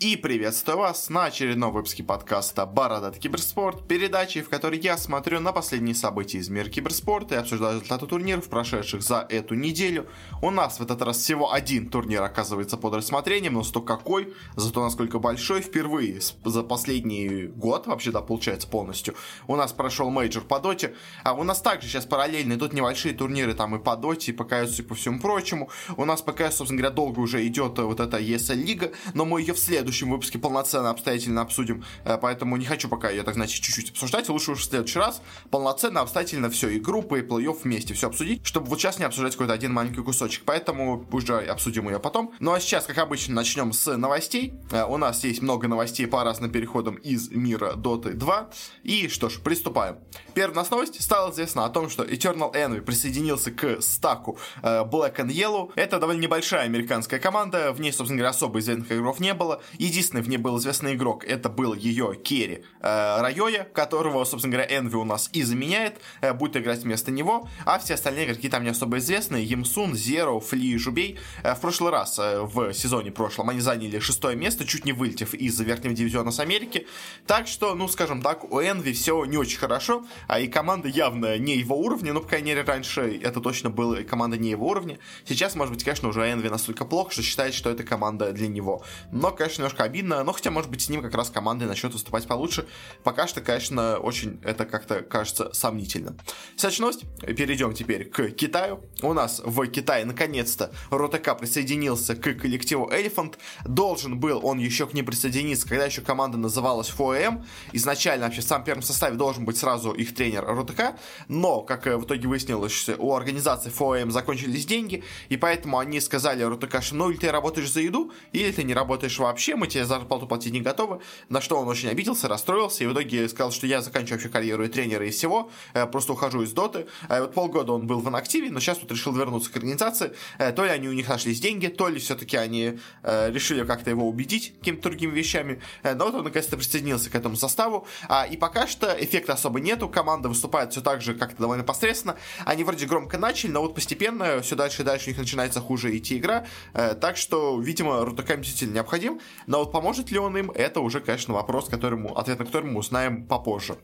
И приветствую вас на очередном выпуске подкаста «Бородатый киберспорт», передачи, в которой я смотрю на последние события из мира киберспорта и обсуждаю результаты турниров, прошедших за эту неделю. У нас в этот раз всего один турнир оказывается под рассмотрением, но сто какой, зато насколько большой, впервые за последний год, вообще да, получается полностью, у нас прошел мейджор по доте, а у нас также сейчас параллельно идут небольшие турниры там и по доте, и по КС, и по всему прочему. У нас по КС, собственно говоря, долго уже идет вот эта ESL лига, но мы ее в следующем следующем выпуске полноценно, обстоятельно обсудим, э, поэтому не хочу пока ее, так значит, чуть-чуть обсуждать, лучше уж в следующий раз полноценно, обстоятельно все, и группы, и плей-офф вместе все обсудить, чтобы вот сейчас не обсуждать какой-то один маленький кусочек, поэтому уже обсудим ее потом. Ну а сейчас, как обычно, начнем с новостей. Э, у нас есть много новостей по разным переходам из мира Dota 2, и что ж, приступаем. Первая у нас новость, стало известно о том, что Eternal Envy присоединился к стаку э, Black and Yellow. Это довольно небольшая американская команда, в ней, собственно говоря, особо известных игроков не было, Единственный в ней был известный игрок, это был ее керри э, Райоя, которого, собственно говоря, Энви у нас и заменяет, э, будет играть вместо него, а все остальные игроки там не особо известные, Емсун, Зеро, Фли и Жубей. Э, в прошлый раз, э, в сезоне прошлом, они заняли шестое место, чуть не вылетев из верхнего дивизиона с Америки, так что, ну, скажем так, у Энви все не очень хорошо, а и команда явно не его уровня, ну, по крайней мере, раньше это точно была команда не его уровня, сейчас, может быть, конечно, уже Энви настолько плохо, что считает, что это команда для него, но, конечно, немножко обидно, но хотя, может быть, с ним как раз команды начнет выступать получше. Пока что, конечно, очень это как-то кажется сомнительно. Следующая новость. Перейдем теперь к Китаю. У нас в Китае наконец-то ROTK присоединился к коллективу Elephant. Должен был он еще к ним присоединиться, когда еще команда называлась 4AM. Изначально вообще в самом первом составе должен быть сразу их тренер ROTK, но, как в итоге выяснилось, у организации 4AM закончились деньги, и поэтому они сказали ROTK, что ну или ты работаешь за еду, или ты не работаешь вообще, мы тебе зарплату платить не готовы, на что он очень обиделся, расстроился, и в итоге сказал, что я заканчиваю вообще карьеру и тренера, и всего, э, просто ухожу из доты. А вот полгода он был в инактиве, но сейчас вот решил вернуться к организации. Э, то ли они у них нашлись деньги, то ли все-таки они э, решили как-то его убедить какими-то другими вещами. Но вот он наконец-то присоединился к этому составу. А, и пока что эффекта особо нету, команда выступает все так же как-то довольно посредственно. Они вроде громко начали, но вот постепенно все дальше и дальше у них начинается хуже идти игра. Так что, видимо, действительно необходим. Но вот поможет ли он им, это уже, конечно, вопрос, которому, ответ на который мы узнаем попозже.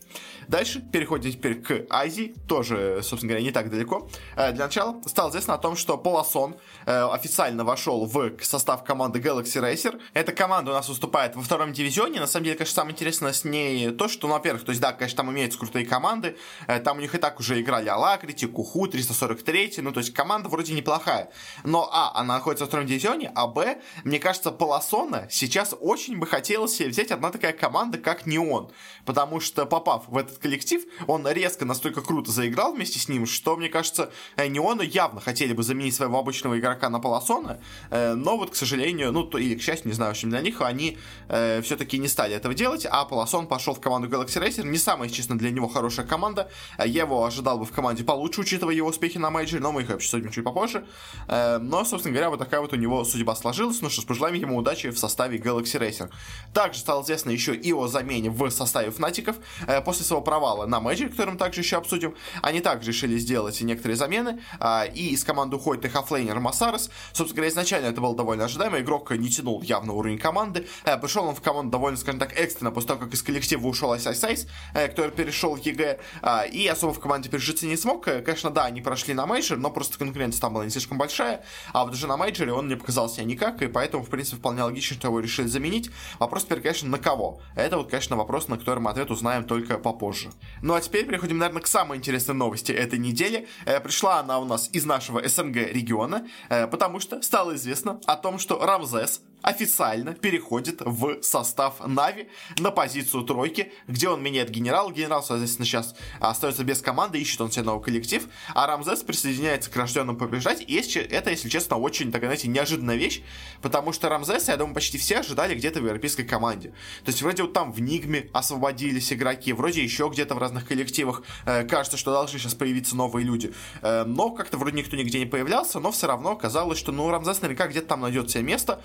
Дальше переходим теперь к Азии, тоже, собственно говоря, не так далеко. Э, для начала стало известно о том, что Полосон э, официально вошел в состав команды Galaxy Racer. Эта команда у нас выступает во втором дивизионе. На самом деле, конечно, самое интересное с ней то, что, ну, во-первых, то есть, да, конечно, там имеются крутые команды. Э, там у них и так уже играли Алакрити, Куху, 343. Ну, то есть, команда вроде неплохая. Но, а, она находится во втором дивизионе, а, б, мне кажется, Полосона сейчас очень бы хотелось взять одна такая команда, как Неон. Потому что, попав в этот коллектив, он резко настолько круто заиграл вместе с ним, что, мне кажется, э, Неоны явно хотели бы заменить своего обычного игрока на Полосона, э, но вот, к сожалению, ну, то, или к счастью, не знаю, в общем, для них они э, все-таки не стали этого делать, а Полосон пошел в команду Galaxy Racer, не самая, честно, для него хорошая команда, я его ожидал бы в команде получше, учитывая его успехи на мейджоре, но мы их обсудим чуть попозже, но, собственно говоря, вот такая вот у него судьба сложилась, ну что ж, пожелаем ему удачи в составе Galaxy Racer. Также стало известно еще и о замене в составе Фнатиков. Э, после своего провала на Magic, который мы также еще обсудим, они также решили сделать некоторые замены. А, и из команды уходит их оффлейнер Masaros. Собственно говоря, изначально это было довольно ожидаемо. Игрок не тянул явно уровень команды. Э, пришел он в команду довольно, скажем так, экстренно, после того, как из коллектива ушел iceiceice, который перешел в EG. А, и особо в команде прижиться не смог. Э, конечно, да, они прошли на мейджор, но просто конкуренция там была не слишком большая. А вот уже на мейджоре он не показал себя никак, и поэтому, в принципе, вполне логично, что его решили заменить. Вопрос теперь, конечно, на кого? Это вот, конечно, вопрос, на который мы ответ узнаем только попозже. Ну а теперь переходим, наверное, к самой интересной новости этой недели. Э, пришла она у нас из нашего СНГ региона, э, потому что стало известно о том, что Рамзес официально переходит в состав Na'Vi на позицию тройки, где он меняет генерал. Генерал, соответственно, сейчас остается без команды, ищет он себе новый коллектив, а Рамзес присоединяется к рожденным побеждать. И это, если честно, очень, так знаете, неожиданная вещь, потому что Рамзес, я думаю, почти все ожидали где-то в европейской команде. То есть вроде вот там в Нигме освободились игроки, вроде еще где-то в разных коллективах э, кажется, что должны сейчас появиться новые люди. Э, но как-то вроде никто нигде не появлялся, но все равно казалось, что ну Рамзес наверняка где-то там найдет себе место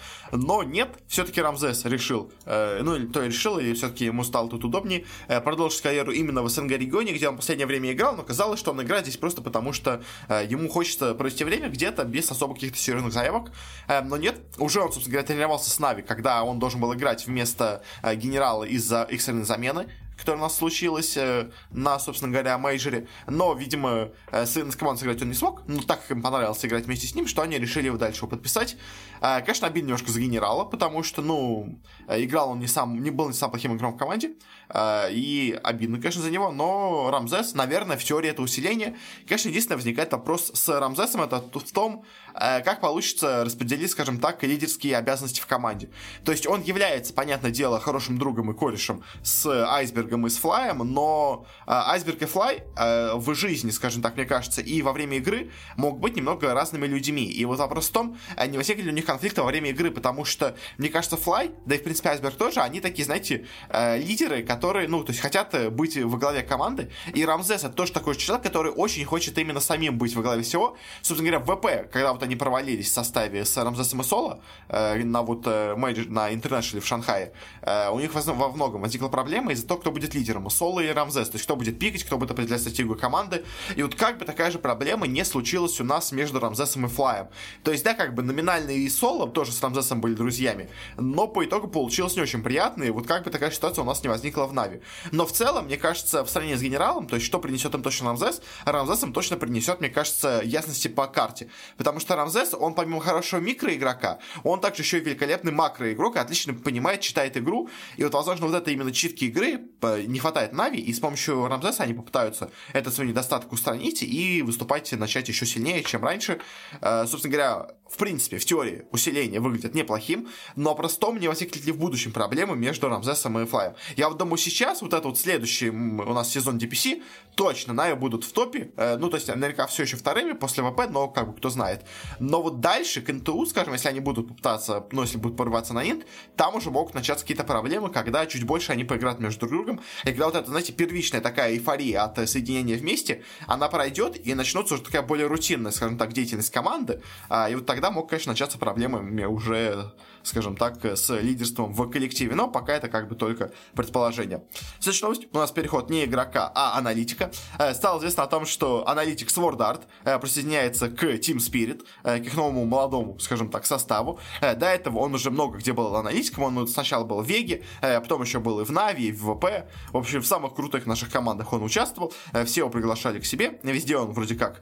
но нет, все-таки Рамзес решил, э, ну, то решил, или все-таки ему стало тут удобнее, э, продолжить карьеру именно в СНГ регионе, где он в последнее время играл, но казалось, что он играет здесь просто потому, что э, ему хочется провести время где-то без особо каких-то серьезных заявок, э, но нет, уже он, собственно говоря, тренировался с Нави, когда он должен был играть вместо э, генерала из-за экстренной замены, которая у нас случилась э, на, собственно говоря, мейджоре. Но, видимо, э, с, с командой сыграть он не смог. Ну, так как им понравилось играть вместе с ним, что они решили его дальше подписать. Э, конечно, обидно немножко за генерала, потому что, ну, играл он не сам, не был не самым плохим игроком в команде. Э, и обидно, конечно, за него. Но Рамзес, наверное, в теории это усиление. Конечно, единственное, возникает вопрос с Рамзесом, это в том, э, как получится распределить, скажем так, лидерские обязанности в команде. То есть он является, понятное дело, хорошим другом и корешем с Айсберг Айсбергом и с Флаем, но э, Айсберг и Флай в жизни, скажем так, мне кажется, и во время игры могут быть немного разными людьми. И вот вопрос в том, не возникли ли у них конфликты во время игры, потому что, мне кажется, Флай, да и в принципе Айсберг тоже, они такие, знаете, лидеры, которые, ну, то есть хотят э, быть во главе команды. И Рамзес это тоже такой человек, который очень хочет именно самим быть во главе всего. Собственно говоря, ВП, когда вот они провалились в составе с Рамзесом и Соло э, на вот э, на Интернешнле в Шанхае, э, у них во многом возникла проблема из-за того, кто будет лидером, Соло и Рамзес. То есть кто будет пикать, кто будет определять стратегию команды. И вот как бы такая же проблема не случилась у нас между Рамзесом и Флаем. То есть, да, как бы номинально и Соло тоже с Рамзесом были друзьями, но по итогу получилось не очень приятно, и вот как бы такая ситуация у нас не возникла в Нави. Но в целом, мне кажется, в сравнении с генералом, то есть что принесет им точно Рамзес, Рамзес им точно принесет, мне кажется, ясности по карте. Потому что Рамзес, он помимо хорошего микроигрока, он также еще и великолепный макроигрок, и отлично понимает, читает игру, и вот, возможно, вот это именно читки игры не хватает Нави, и с помощью Рамзеса они попытаются этот свой недостаток устранить и выступать, начать еще сильнее, чем раньше. Э, собственно говоря, в принципе, в теории усиление выглядит неплохим, но просто мне возникнет ли в будущем проблемы между Рамзесом и Флаем. Я вот думаю, сейчас вот этот вот следующий у нас сезон DPC, точно Нави будут в топе, э, ну, то есть наверняка все еще вторыми после ВП, но как бы кто знает. Но вот дальше к НТУ, скажем, если они будут пытаться, ну, если будут порываться на Инт, там уже могут начаться какие-то проблемы, когда чуть больше они поиграют между друг другом, и когда вот эта, знаете, первичная такая эйфория от соединения вместе, она пройдет, и начнется уже такая более рутинная, скажем так, деятельность команды, а, и вот тогда мог, конечно, начаться проблемами уже скажем так, с лидерством в коллективе, но пока это как бы только предположение. Следующая новость, у нас переход не игрока, а аналитика. Э, стало известно о том, что аналитик Sword Art э, присоединяется к Team Spirit, э, к их новому молодому, скажем так, составу. До этого он уже много где был аналитиком, он сначала был в Веге, потом еще был и в Нави, и в ВП. В общем, в самых крутых наших командах он участвовал, все его приглашали к себе, везде он вроде как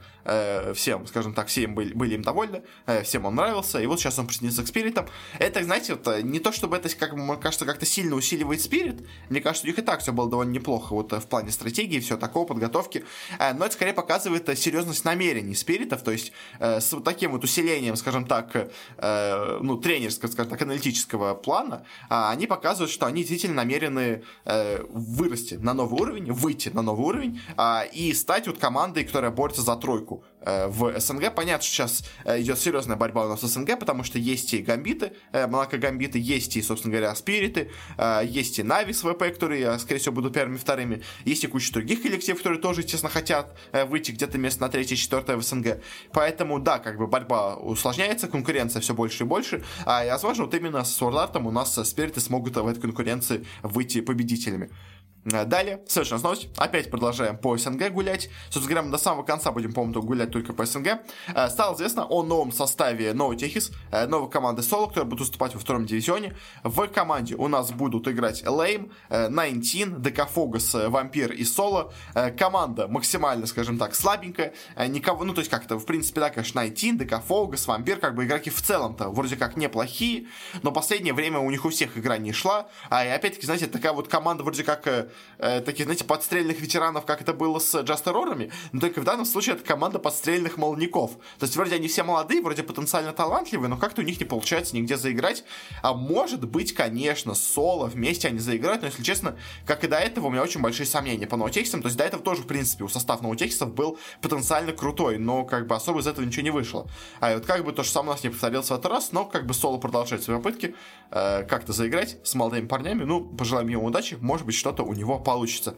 всем, скажем так, все им были, были им довольны, всем он нравился, и вот сейчас он присоединился к Спиритам это, знаете, вот, э, не то чтобы это, как мне кажется, как-то сильно усиливает спирит. Мне кажется, у них и так все было довольно неплохо вот э, в плане стратегии, все такого, подготовки. Э, но это скорее показывает серьезность намерений спиритов, то есть с вот таким вот усилением, скажем так, ну, тренерского, скажем так, аналитического плана, а, они показывают, что они действительно намерены вырасти на новый уровень, выйти на новый уровень а, и стать вот командой, которая борется за тройку в СНГ. Понятно, что сейчас идет серьезная борьба у нас в СНГ, потому что есть и гамбиты, Монако Гамбиты, есть и, собственно говоря, Спириты, э, есть и Нави с ВП, которые, скорее всего, будут первыми вторыми, есть и куча других коллективов, которые тоже, естественно, хотят э, выйти где-то место на третье, четвертое в СНГ. Поэтому, да, как бы борьба усложняется, конкуренция все больше и больше, а, и, возможно, вот именно с Sword у нас Спириты смогут в этой конкуренции выйти победителями. Э, далее, совершенно новость. Опять продолжаем по СНГ гулять. Собственно говоря, до самого конца будем, по-моему, гулять только по СНГ. Э, стало известно о новом составе Новой Техис, э, новой команды Соло, которая будет выступать во втором дивизионе. В команде у нас будут играть Лейм, 19, Декафогас, Вампир и Соло. Команда максимально, скажем так, слабенькая. Никого, ну, то есть как-то, в принципе, да, конечно, 19, Декафогас, Вампир, как бы игроки в целом-то вроде как неплохие, но последнее время у них у всех игра не шла. А и опять-таки, знаете, такая вот команда вроде как э, таких, знаете, подстрельных ветеранов, как это было с Джастерорами, но только в данном случае это команда подстрельных молников. То есть вроде они все молодые, вроде потенциально талантливые, но как-то у них не получается нигде заиграть. А может быть, конечно, соло вместе они заиграют, но если честно, как и до этого, у меня очень большие сомнения по ноутексам. То есть до этого тоже, в принципе, у состав ноутексов был потенциально крутой, но как бы особо из этого ничего не вышло. А вот как бы то же самое у нас не повторилось в этот раз, но как бы соло продолжает свои попытки э, как-то заиграть с молодыми парнями. Ну, пожелаем ему удачи, может быть, что-то у него получится.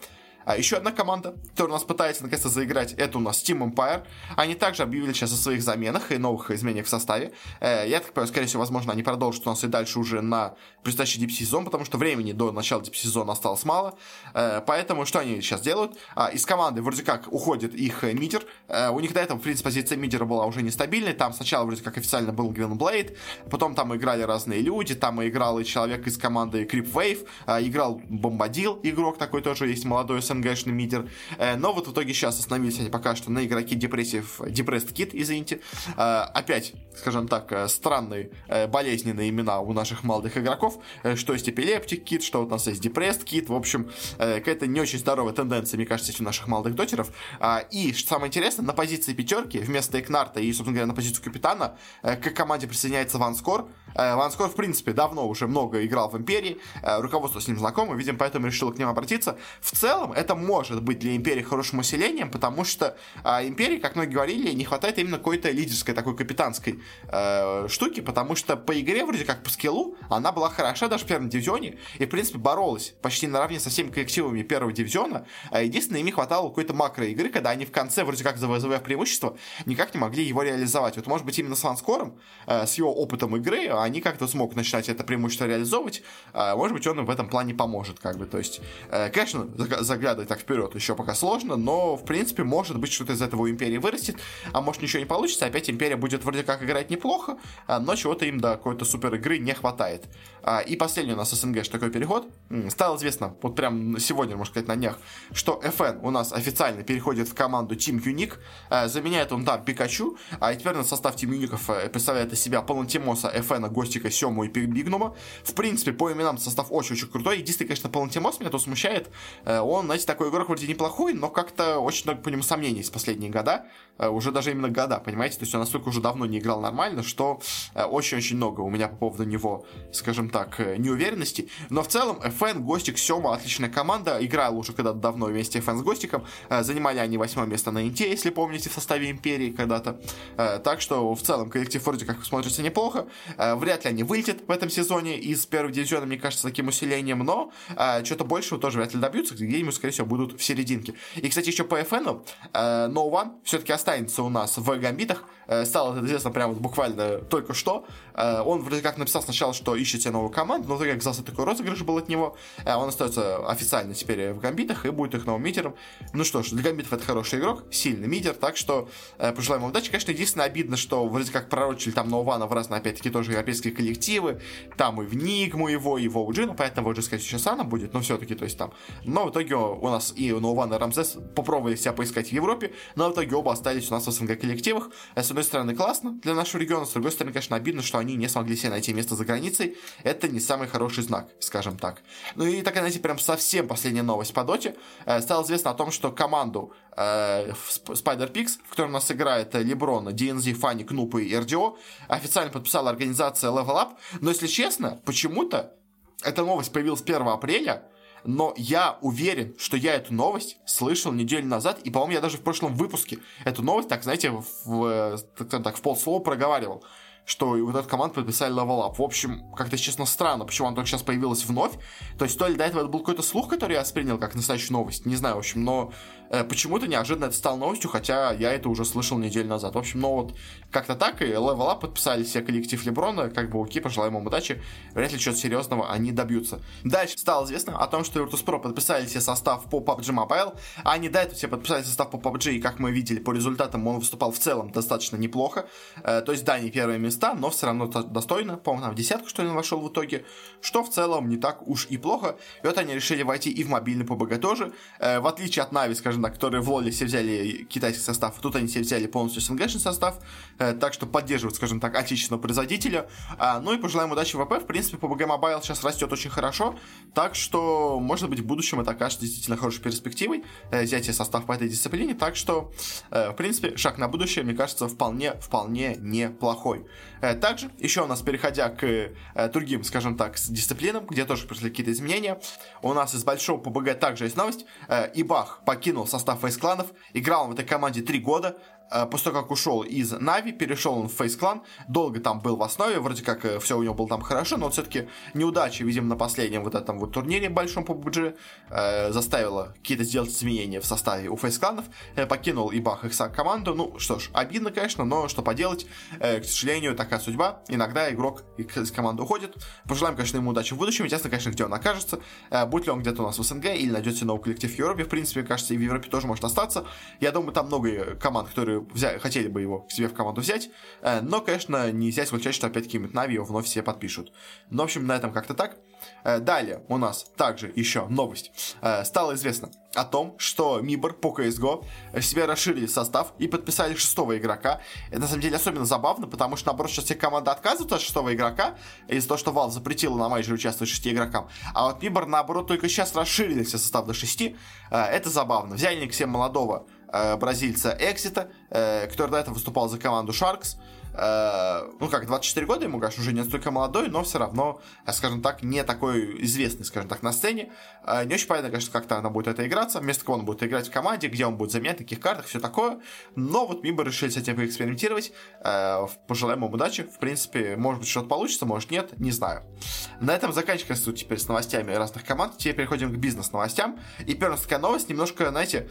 А еще одна команда, которая у нас пытается наконец-то заиграть, это у нас Team Empire. Они также объявили сейчас о своих заменах и новых изменениях в составе. Э, я так понимаю, скорее всего, возможно, они продолжат у нас и дальше уже на предстоящий дип-сезон, потому что времени до начала дип-сезона осталось мало. Э, поэтому что они сейчас делают? А, из команды вроде как уходит их мидер. Э, у них до этого, в принципе, позиция мидера была уже нестабильной. Там сначала вроде как официально был Гвин Блейд, потом там играли разные люди, там играл и человек из команды Creep Wave, играл Бомбадил, игрок такой тоже есть, молодой СНГшный мидер. Но вот в итоге сейчас остановились они пока что на игроке депрессив, Depressed Kid, извините. Опять, скажем так, странные болезненные имена у наших молодых игроков, что есть эпилептик кит, что у нас есть депресс кит, в общем, какая-то не очень здоровая тенденция, мне кажется, у наших молодых дотеров. И, что самое интересное, на позиции пятерки вместо Экнарта и, собственно говоря, на позицию капитана к команде присоединяется Ванскор. Ванскор, в принципе, давно уже много играл в Империи, руководство с ним знакомо, видимо, поэтому решил к ним обратиться. В целом, это может быть для Империи хорошим усилением, потому что Империи, как многие говорили, не хватает именно какой-то лидерской такой капитанской э, штуки, потому что по игре, вроде как по скиллу, она была хороша даже в первом дивизионе и, в принципе, боролась почти наравне со всеми коллективами первого дивизиона. Единственное, им не хватало какой-то макро игры, когда они в конце, вроде как завоевав преимущество, никак не могли его реализовать. Вот, может быть, именно с Ванскором, э, с его опытом игры, они как-то смог начинать это преимущество реализовывать. Э, может быть, он им в этом плане поможет, как бы. То есть, э, конечно, заглядывать так вперед еще пока сложно, но, в принципе, может быть, что-то из этого у Империи вырастет, а может, ничего не получится. Опять Империя будет вроде как играть неплохо, но чего-то им до какой-то супер игры не хватает. А, и последний у нас СНГ такой переход. Стало известно, вот прям сегодня, можно сказать, на днях, что FN у нас официально переходит в команду Team Unique. А, заменяет он, да, Пикачу. А теперь на состав Team Unique э, представляет из себя Палантимоса, FN, Гостика, Сему и Бигнума. В принципе, по именам состав очень-очень крутой. Единственное, конечно, Палантимос меня тут смущает. Э, он, знаете, такой игрок вроде неплохой, но как-то очень много по нему сомнений в последние года. Э, уже даже именно года, понимаете? То есть он настолько уже давно не играл нормально, что очень-очень много у меня по поводу него, скажем так, э, неуверенности. Но в целом FN, Гостик, Сема отличная команда. Играла уже когда-то давно вместе FN с Гостиком. Э, занимали они восьмое место на Инте, если помните, в составе Империи когда-то. Э, так что в целом коллектив вроде как смотрится неплохо. Вряд ли они вылетят в этом сезоне из первого дивизиона, мне кажется, таким усилением, но что-то большего тоже вряд ли добьются, где-нибудь, скорее всего, будут в серединке. И, кстати, еще по FN, No One все-таки останется у нас в гамбитах. Стало это известно прямо буквально только что. Он вроде как написал сначала, что ищет себе новую команду, но так оказался такой розыгрыш был от него. Э, он остается официально теперь в гамбитах и будет их новым митером. Ну что ж, для гамбитов это хороший игрок, сильный митер, так что э, пожелаем ему удачи. Конечно, единственное обидно, что вроде как пророчили там Ноувана в разные, опять-таки, тоже европейские коллективы. Там и в Нигму его, и в OG, ну, в OG, скорее сейчас она будет, но все-таки, то есть там. Но в итоге у нас и Ноуван, и Рамзес попробовали себя поискать в Европе, но в итоге оба остались у нас в СНГ коллективах. Э, с одной стороны, классно для нашего региона, с другой стороны, конечно, обидно, что они не смогли себе найти место за границей. Это не самый хороший знак, скажем так. Ну и такая, знаете, прям совсем последняя новость по доте. Э, стало известно о том, что команду э, Spider Pix, в которой у нас играет Леброн, DNZ, Фанни, Кнуп и RDO, официально подписала организация Level Up. Но, если честно, почему-то эта новость появилась 1 апреля, но я уверен, что я эту новость слышал неделю назад, и, по-моему, я даже в прошлом выпуске эту новость, так, знаете, в, так, так, в полслова проговаривал что вот эту команду подписали Level Up. В общем, как-то, честно, странно, почему она только сейчас появилась вновь. То есть, то ли до этого это был какой-то слух, который я воспринял как настоящую новость, не знаю, в общем, но э, почему-то неожиданно это стало новостью, хотя я это уже слышал неделю назад. В общем, ну вот, как-то так, и Up подписали себе коллектив Леброна, как бы окей, пожелаем им удачи, вряд ли чего-то серьезного они добьются. Дальше стало известно о том, что Virtus.pro подписали себе состав по PUBG Mobile, а они до этого все подписали состав по PUBG, и как мы видели по результатам, он выступал в целом достаточно неплохо. Э, то есть, да, не первое места, но все равно достойно. По-моему, там в десятку, что ли, он вошел в итоге. Что в целом не так уж и плохо. И вот они решили войти и в мобильный PUBG тоже. Э, в отличие от Нави, скажем так, которые в Лоле все взяли китайский состав, тут они все взяли полностью СНГшный состав. Э, так что поддерживают, скажем так, отечественного производителя. А, ну и пожелаем удачи в ВП. В принципе, PUBG Mobile сейчас растет очень хорошо. Так что, может быть, в будущем это окажется действительно хорошей перспективой э, взятие состав по этой дисциплине. Так что, э, в принципе, шаг на будущее, мне кажется, вполне, вполне неплохой. Также, еще у нас, переходя к другим, скажем так, дисциплинам, где тоже пришли какие-то изменения, у нас из большого ПБГ также есть новость. Ибах покинул состав фейс-кланов, играл в этой команде три года, после того, как ушел из Нави, перешел он в Face Clan, долго там был в основе, вроде как э, все у него было там хорошо, но все-таки неудача, видимо, на последнем вот этом вот турнире большом по PUBG э, заставила какие-то сделать изменения в составе у Face Clan'ов, э, покинул Бах их команду, ну что ж, обидно, конечно, но что поделать, э, к сожалению, такая судьба, иногда игрок из команды уходит, пожелаем, конечно, ему удачи в будущем, интересно, конечно, где он окажется, э, будет ли он где-то у нас в СНГ или найдет новый коллектив в Европе, в принципе, кажется, и в Европе тоже может остаться, я думаю, там много команд, которые взяли, хотели бы его к себе в команду взять, э, но, конечно, нельзя исключать, что опять какие-нибудь Нави его вновь все подпишут. Ну, в общем, на этом как-то так. Э, далее у нас также еще новость. Э, стало известно о том, что Мибор по CSGO себе расширили состав и подписали шестого игрока. Это на самом деле особенно забавно, потому что наоборот сейчас все команды отказываются от шестого игрока из-за того, что Valve запретила на мейджоре участвовать шести игрокам. А вот Мибор наоборот только сейчас расширили все состав до шести. Это забавно. Взяли к себе молодого э, бразильца Эксита, э, который до этого выступал за команду Sharks. Э, ну как, 24 года ему, конечно, уже не настолько молодой, но все равно, э, скажем так, не такой известный, скажем так, на сцене. Э, не очень понятно, конечно, как-то она будет это играться, вместо кого он будет играть в команде, где он будет заменять, на каких картах, все такое. Но вот Миба решили с этим поэкспериментировать. Пожелаем ему удачи. В принципе, может быть, что-то получится, может, нет, не знаю. На этом заканчивается теперь с новостями разных команд. Теперь переходим к бизнес-новостям. И первая такая новость, немножко, знаете,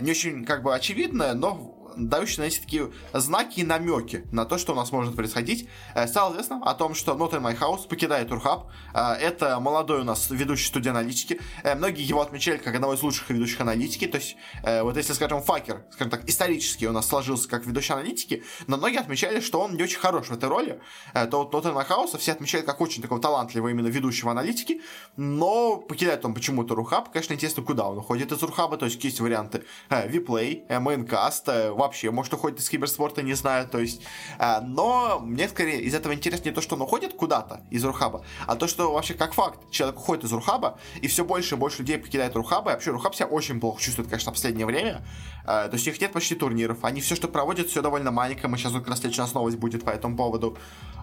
не очень как бы очевидная, но дающие, знаете, такие знаки и намеки на то, что у нас может происходить. Э, стало известно о том, что Not in My House покидает Урхаб. Э, это молодой у нас ведущий студия аналитики. Э, многие его отмечали как одного из лучших ведущих аналитики. То есть, вот если, скажем, Факер, скажем так, исторически у нас сложился как ведущий аналитики, но многие отмечали, что он не очень хорош в этой роли. То вот Not in My House все отмечали как очень такого талантливого именно ведущего аналитики, но покидает он почему-то Рухаб. Конечно, интересно, куда он уходит из Рухаба. То есть, есть варианты Виплей, Мейнкаст, вообще, может, уходит из киберспорта, не знаю, то есть, э, но мне скорее из этого интересно не то, что он уходит куда-то из Рухаба, а то, что вообще как факт человек уходит из Рухаба, и все больше и больше людей покидает Рухаба, и вообще Рухаб себя очень плохо чувствует, конечно, в последнее время, то есть у них нет почти турниров, они все, что проводят, все довольно маленькое, мы сейчас вот как раз следующая новость будет по этому поводу,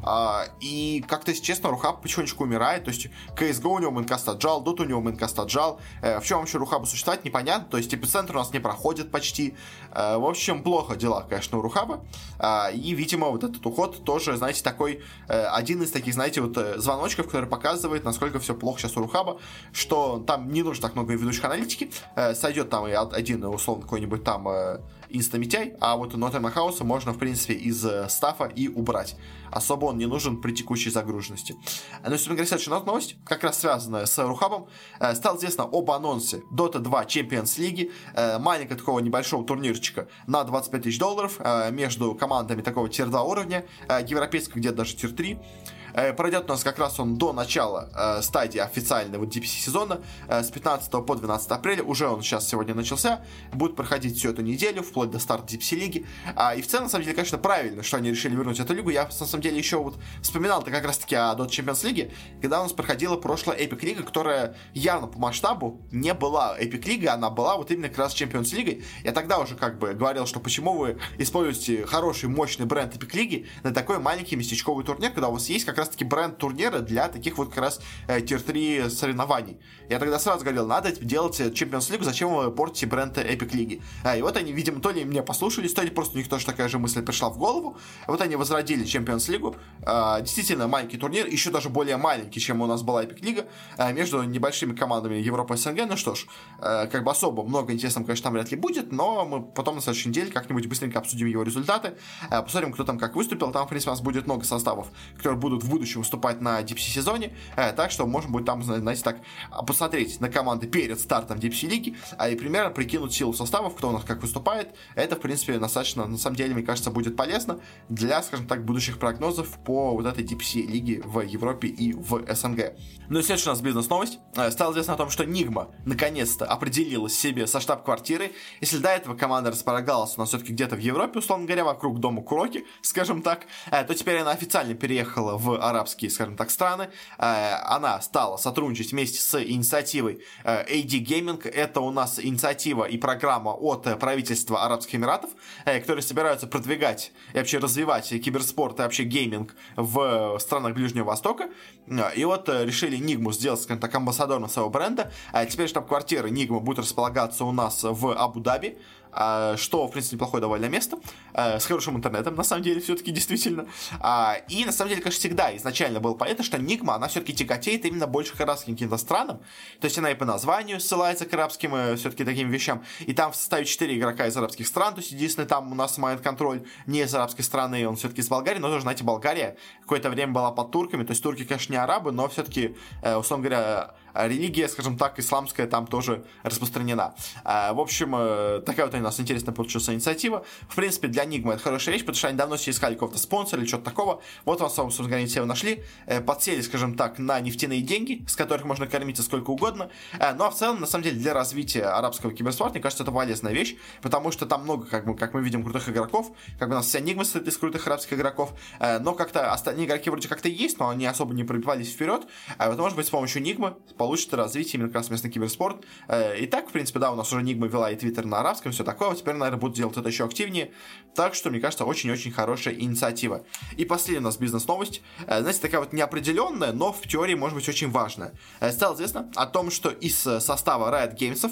э, и как-то, если честно, RuHub потихонечку умирает, то есть CSGO у него Maincast отжал, Dota у него Maincast отжал, в чем вообще Рухабу существовать, непонятно, то есть эпицентр у нас не проходит почти, в общем, плохо дела, конечно, у Рухаба. А, и, видимо, вот этот уход тоже, знаете, такой э, один из таких, знаете, вот э, звоночков, который показывает, насколько все плохо сейчас у Рухаба, что там не нужно так много ведущих аналитики, э, сойдет там и один, условно, какой-нибудь там инстамитяй, а вот Nottingham House можно, в принципе, из э, стафа и убрать. Особо он не нужен при текущей загруженности. Но, если говоря, следующая новость, как раз связанная с Рухабом, э, стало известно об анонсе Dota 2 Champions League, э, маленького такого небольшого турнирчика на 25 тысяч долларов между командами такого тир-2 уровня, европейского где-то даже тир-3. Э, пройдет у нас как раз он до начала э, стадии официального DPC сезона э, с 15 по 12 апреля. Уже он сейчас сегодня начался. Будет проходить всю эту неделю, вплоть до старта DPC лиги. А, и в целом, на самом деле, конечно, правильно, что они решили вернуть эту лигу. Я, на самом деле, еще вот вспоминал-то как раз-таки о Dota Champions League, когда у нас проходила прошлая Epic Лига, которая явно по масштабу не была Epic Лигой, она была вот именно как раз Champions Лигой. Я тогда уже как бы говорил, что почему вы используете хороший, мощный бренд Epic Лиги на такой маленький местечковый турнир, когда у вас есть как раз раз-таки бренд турнира для таких вот как раз э, тир-3 соревнований. Я тогда сразу говорил, надо делать Champions League, зачем вы портите бренд Epic Лиги? А, и вот они, видимо, то ли меня послушались, то ли просто у них тоже такая же мысль пришла в голову. Вот они возродили Champions League. А, действительно маленький турнир, еще даже более маленький, чем у нас была Epic Лига, а, между небольшими командами Европы и СНГ. Ну что ж, а, как бы особо много интересного, конечно, там вряд ли будет, но мы потом на следующей неделе как-нибудь быстренько обсудим его результаты, а, посмотрим, кто там как выступил. Там, в принципе, у нас будет много составов, которые будут в будущем выступать на DPC сезоне, э, так что можно будет там, знаете, так посмотреть на команды перед стартом DPC лиги, а и примерно прикинуть силу составов, кто у нас как выступает. Это, в принципе, достаточно, на самом деле, мне кажется, будет полезно для, скажем так, будущих прогнозов по вот этой DPC лиге в Европе и в СНГ. Ну и следующая у нас бизнес-новость. Э, стало известно о том, что Нигма наконец-то определилась себе со штаб-квартирой. Если до этого команда располагалась у нас все-таки где-то в Европе, условно говоря, вокруг дома Куроки, скажем так, э, то теперь она официально переехала в арабские, скажем так, страны. Э, она стала сотрудничать вместе с инициативой э, AD Gaming. Это у нас инициатива и программа от правительства Арабских Эмиратов, э, которые собираются продвигать и вообще развивать киберспорт и вообще гейминг в странах Ближнего Востока. И вот решили Нигму сделать, скажем так, амбассадором своего бренда. Теперь штаб-квартира Нигма будет располагаться у нас в Абу-Даби. Что, в принципе, неплохое довольно место, с хорошим интернетом, на самом деле, все-таки действительно. И, на самом деле, конечно, всегда изначально было понятно, что Нигма, она все-таки тяготеет именно больше к арабским каким-то странам, то есть она и по названию ссылается к арабским э, все-таки таким вещам, и там в составе 4 игрока из арабских стран, то есть единственный там у нас майнд контроль не из арабской страны, он все-таки из Болгарии, но тоже, знаете, Болгария какое-то время была под турками, то есть турки, конечно, не арабы, но все-таки, э, условно говоря, религия, скажем так, исламская там тоже распространена. А, в общем, э, такая вот у нас интересная получилась инициатива. В принципе, для Нигма это хорошая вещь, потому что они давно себе искали какого-то спонсора или что-то такого. Вот вам, собственно говоря, инициативу нашли, э, подсели, скажем так, на нефтяные деньги, с которых можно кормиться сколько угодно. Э, ну а в целом, на самом деле, для развития арабского киберспорта, мне кажется, это полезная вещь, потому что там много, как мы, как мы видим, крутых игроков. Как бы у нас вся Нигма состоит из крутых арабских игроков, но как-то остальные игроки вроде как-то есть, но они особо не пробивались вперед. А вот, может быть, с помощью Нигмы получится развитие именно как раз местный киберспорт. Э, и так, в принципе, да, у нас уже Нигма вела и Твиттер на арабском, все такое. Теперь, наверное, будут делать это еще активнее. Так что, мне кажется, очень-очень хорошая инициатива. И последняя у нас бизнес-новость. Э, знаете, такая вот неопределенная, но в теории может быть очень важная. Э, стало известно о том, что из состава Riot Games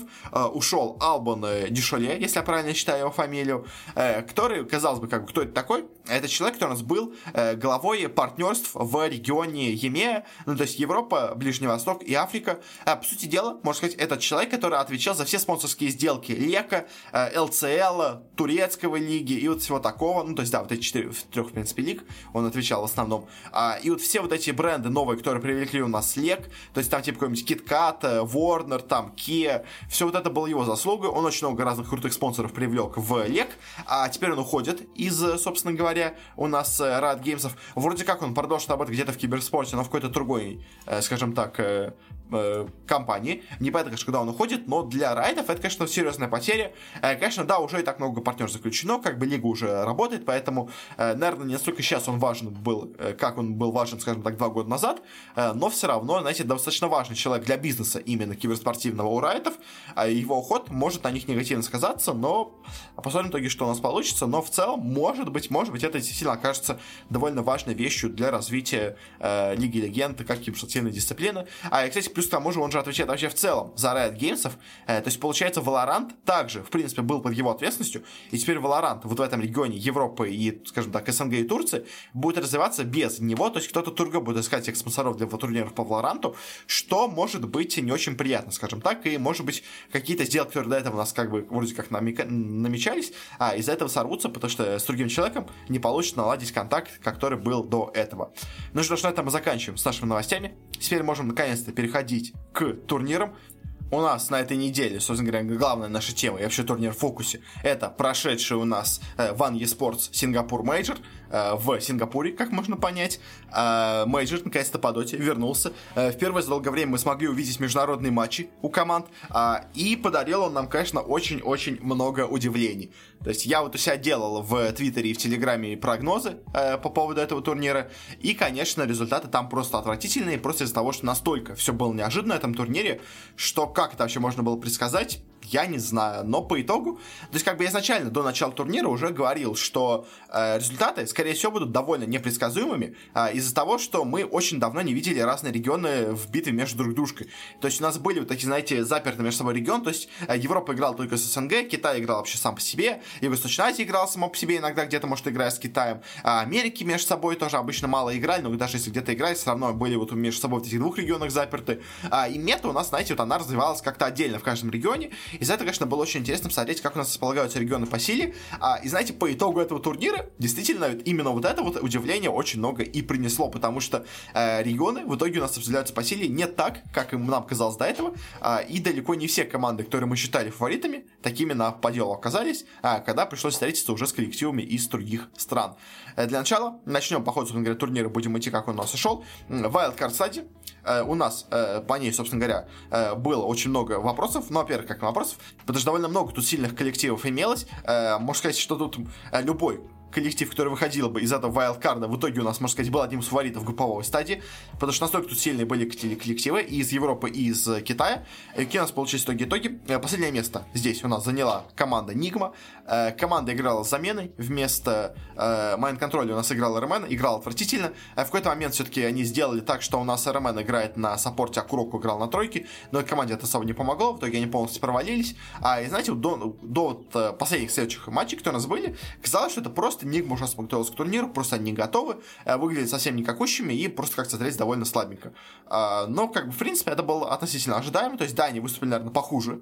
ушел Албан Дишоле, если я правильно считаю его фамилию, который, казалось бы, как бы, кто это такой? Это человек, который у нас был главой партнерств в регионе ЕМЕ, ну, то есть Европа, Ближний Восток и Африка. По сути, дела, можно сказать, этот человек, который отвечал за все спонсорские сделки Лека, э, ЛЦЛ, Турецкого лиги и вот всего такого. Ну, то есть, да, вот эти четыре, трех, в принципе, лиг он отвечал в основном. А, и вот все вот эти бренды новые, которые привлекли у нас Лек, то есть там типа какой-нибудь KitKat, Warner, там Kia, все вот это было его заслугой. Он очень много разных крутых спонсоров привлек в Лек, а теперь он уходит из, собственно говоря, у нас э, Riot Games. Вроде как он продолжит работать где-то в киберспорте, но в какой-то другой, э, скажем так, компании. Непонятно, конечно, когда он уходит, но для райдов это, конечно, серьезная потеря. Э, конечно, да, уже и так много партнеров заключено, как бы лига уже работает, поэтому, э, наверное, не настолько сейчас он важен был, э, как он был важен, скажем так, два года назад, но все равно, знаете, достаточно важный человек для бизнеса именно киберспортивного у райтов. Его уход может на них негативно сказаться, но посмотрим в итоге, что у нас получится. Но в целом, может быть, может быть, это действительно окажется довольно важной вещью для развития Лиги Легенд как киберспортивной дисциплины. А, и, кстати, плюс к тому же он же отвечает вообще в целом за Riot Games. Э, то есть, получается, Valorant также, в принципе, был под его ответственностью. И теперь Valorant вот в этом регионе Европы и, скажем так, СНГ и Турции будет развиваться без него. То есть, кто-то турго будет искать всех спонсоров для турниров по Valorant, что может быть не очень приятно, скажем так. И, может быть, какие-то сделки, которые до этого у нас как бы вроде как намечались, а из-за этого сорвутся, потому что с другим человеком не получится наладить контакт, который был до этого. Ну что ж, на этом мы заканчиваем с нашими новостями. Теперь можем наконец-то переходить к турнирам. У нас на этой неделе, собственно говоря, главная наша тема и вообще турнир в фокусе, это прошедший у нас э, ONE Esports Singapore Major в Сингапуре, как можно понять. Э, Мейджор наконец-то по доте вернулся. Э, впервые за долгое время мы смогли увидеть международные матчи у команд, э, и подарил он нам, конечно, очень-очень много удивлений. То есть я вот у себя делал в Твиттере и в Телеграме прогнозы э, по поводу этого турнира. И, конечно, результаты там просто отвратительные, просто из-за того, что настолько все было неожиданно на этом турнире, что как это вообще можно было предсказать, я не знаю, но по итогу, то есть как бы я изначально до начала турнира уже говорил, что э, результаты, скорее всего, будут довольно непредсказуемыми э, из-за того, что мы очень давно не видели разные регионы в битве между друг дружкой. То есть у нас были вот такие, знаете, запертые между собой регионы, то есть э, Европа играла только с СНГ, Китай играл вообще сам по себе, и Восточная Азия играла само по себе иногда где-то, может, играя с Китаем, а Америки между собой тоже обычно мало играли, но даже если где-то играли, все равно были вот между собой в этих двух регионах заперты. А, и мета у нас, знаете, вот она развивалась как-то отдельно в каждом регионе, из-за этого, конечно, было очень интересно посмотреть, как у нас располагаются регионы по силе. А, и знаете, по итогу этого турнира, действительно, именно вот это вот удивление очень много и принесло, потому что э, регионы в итоге у нас распределяются по силе не так, как им нам казалось до этого, а, и далеко не все команды, которые мы считали фаворитами, такими на по делу оказались, а, когда пришлось встретиться уже с коллективами из других стран. Э, для начала начнем по ходу, собственно турнира, будем идти, как он у нас и шел. Wildcard стадии. Э, у нас э, по ней, собственно говоря, э, было очень много вопросов. Ну, во-первых, как вопросов, потому что довольно много тут сильных коллективов имелось. Можно сказать, что тут любой коллектив, который выходил бы из этого вайлдкарда, в итоге у нас, можно сказать, был одним из фаворитов групповой стадии, потому что настолько тут сильные были коллективы и из Европы, и из Китая. И какие у нас получились итоги? Итоги. Э, последнее место здесь у нас заняла команда Нигма. Э, команда играла с заменой. Вместо Mind Control у нас играл РМН, играл отвратительно. В какой-то момент все-таки они сделали так, что у нас РМН играет на саппорте, а Куроку играл на тройке, но команде это особо не помогло, в итоге они полностью провалились. А, и знаете, до, до последних следующих матчей, которые у нас были, казалось, что это просто Нигма ужасно подготовилась к турниру, просто они не готовы, э, выглядят совсем никакущими и просто как смотреть довольно слабенько. А, но, как бы, в принципе, это было относительно ожидаемо, то есть, да, они выступили, наверное, похуже,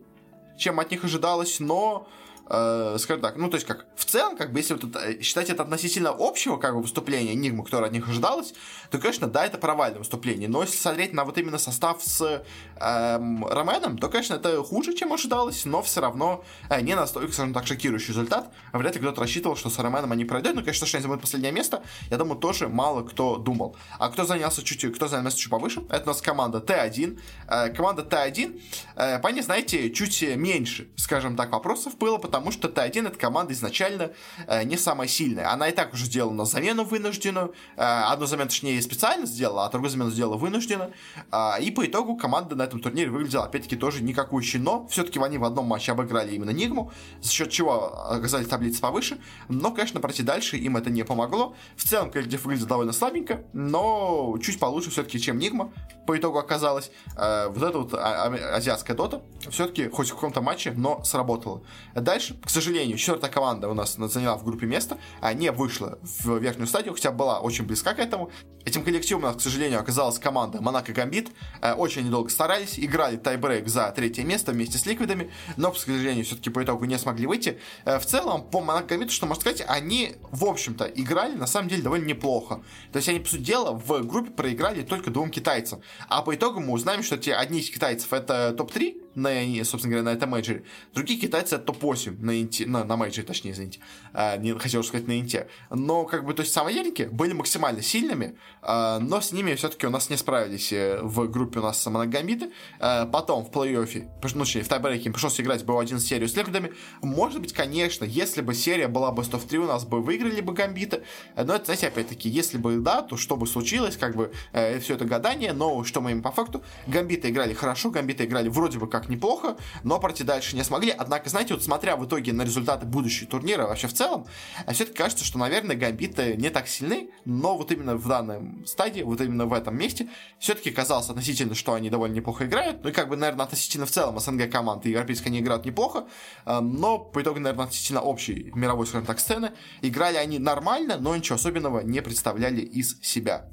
чем от них ожидалось, но э, скажем так, ну, то есть, как в целом, как бы, если вот это, считать это относительно общего, как бы, выступления Нигмы, которое от них ожидалось, то, конечно, да, это провальное выступление, но если смотреть на вот именно состав с эм, Роменом, то, конечно, это хуже, чем ожидалось, но все равно э, не настолько, скажем так, шокирующий результат. Вряд ли кто-то рассчитывал, что с Роменом они пройдут, но, конечно, что они займут последнее место, я думаю, тоже мало кто думал. А кто занялся чуть, кто занял место чуть повыше, это у нас команда Т1. Э, команда Т1, э, по ней, знаете, чуть меньше, скажем так, вопросов было, потому что Т1 эта команда изначально э, не самая сильная. Она и так уже сделала замену вынужденную. Э, одну замену, точнее, специально сделала, а другую замену сделала вынужденно. Э, и по итогу команда на этом турнире выглядела, опять-таки, тоже никакущей. Но все-таки они в одном матче обыграли именно Нигму, за счет чего оказались таблицы повыше. Но, конечно, пройти дальше им это не помогло. В целом, коллектив выглядел довольно слабенько, но чуть получше все-таки, чем Нигма по итогу оказалось. Э, вот эта вот а, а, азиатская дота все-таки хоть в каком-то матче, но сработала. Дальше Дальше, к сожалению, четвертая команда у нас заняла в группе место, а не вышла в верхнюю стадию, хотя была очень близка к этому. Этим коллективом у нас, к сожалению, оказалась команда Monaco Gambit. Э, очень недолго старались, играли тайбрейк за третье место вместе с Ликвидами, но, к сожалению, все-таки по итогу не смогли выйти. Э, в целом, по Monaco Gambit у, что можно сказать, они, в общем-то, играли на самом деле довольно неплохо. То есть они, по сути дела, в группе проиграли только двум китайцам. А по итогу мы узнаем, что те одни из китайцев это топ-3, на, собственно говоря, на этом мейджоре. Другие китайцы это топ-8 на, инте, на, на мейджоре, точнее, извините. А, не хотел сказать на инте. Но, как бы, то есть, самоедники были максимально сильными, а, но с ними все-таки у нас не справились э, в группе у нас моногамбиты. А, потом в плей-оффе, ну, точнее, в тайбрейке им пришлось играть было один серию с ликвидами. Может быть, конечно, если бы серия была бы 100 в 3, у нас бы выиграли бы гамбиты. Но это, знаете, опять-таки, если бы да, то что бы случилось, как бы, э, все это гадание, но что мы им по факту, гамбиты играли хорошо, гамбиты играли вроде бы как так неплохо, но пройти дальше не смогли. Однако, знаете, вот смотря в итоге на результаты будущего турнира вообще в целом, а все-таки кажется, что, наверное, гамбиты не так сильны, но вот именно в данном стадии, вот именно в этом месте, все-таки казалось относительно, что они довольно неплохо играют. Ну и как бы, наверное, относительно в целом СНГ команды европейские они играют неплохо, э, но по итогу, наверное, относительно общей мировой, скажем так, сцены, играли они нормально, но ничего особенного не представляли из себя.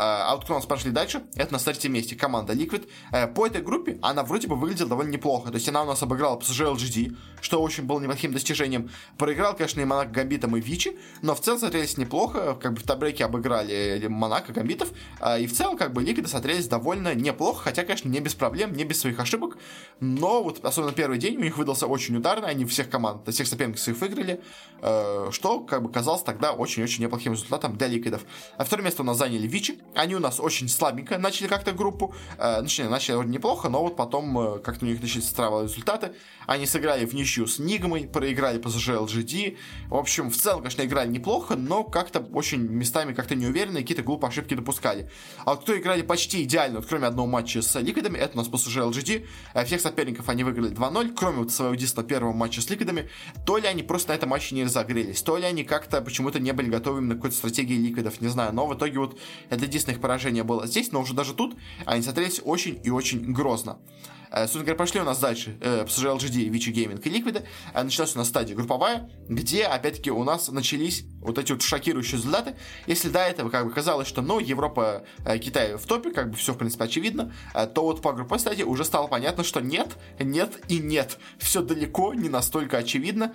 А, вот пошли дальше, это на третьем месте команда Liquid. Э, по этой группе она вроде бы выглядела довольно неплохо. То есть она у нас обыграла PSG LGD, что очень было неплохим достижением. Проиграл, конечно, и Монако Гамбитом и Вичи, но в целом смотрелись неплохо. Как бы в табреке обыграли Монако Гамбитов. А, и в целом, как бы, Liquid смотрелись довольно неплохо, хотя, конечно, не без проблем, не без своих ошибок. Но вот особенно первый день у них выдался очень ударный, они всех команд, всех соперников своих выиграли, э, что, как бы, казалось тогда очень-очень неплохим результатом для Ликвидов. А второе место у нас заняли Вичи, они у нас очень слабенько начали как-то группу. Э, начали, начали вроде неплохо, но вот потом э, как-то у них начались странные результаты. Они сыграли в ничью с Нигмой, проиграли по LGD. В общем, в целом, конечно, играли неплохо, но как-то очень местами как-то неуверенно какие-то глупые ошибки допускали. А вот кто играли почти идеально, вот кроме одного матча с Ликвидами, это у нас PSG LGD. Э, всех соперников они выиграли 2-0, кроме вот своего единственного первого матча с Ликвидами. То ли они просто на этом матче не разогрелись, то ли они как-то почему-то не были готовы на какой-то стратегии Ликвидов, не знаю. Но в итоге вот это единственное их поражение было здесь, но уже даже тут они смотрелись очень и очень грозно. Э, собственно говоря, пошли у нас дальше э, PSG LGD, Vici Gaming и Liquid. Э, началась у нас стадия групповая, где, опять-таки, у нас начались вот эти вот шокирующие результаты. Если до этого как бы казалось, что, ну, Европа, Китай в топе, как бы все, в принципе, очевидно, то вот по групповой стадии уже стало понятно, что нет, нет и нет. Все далеко не настолько очевидно,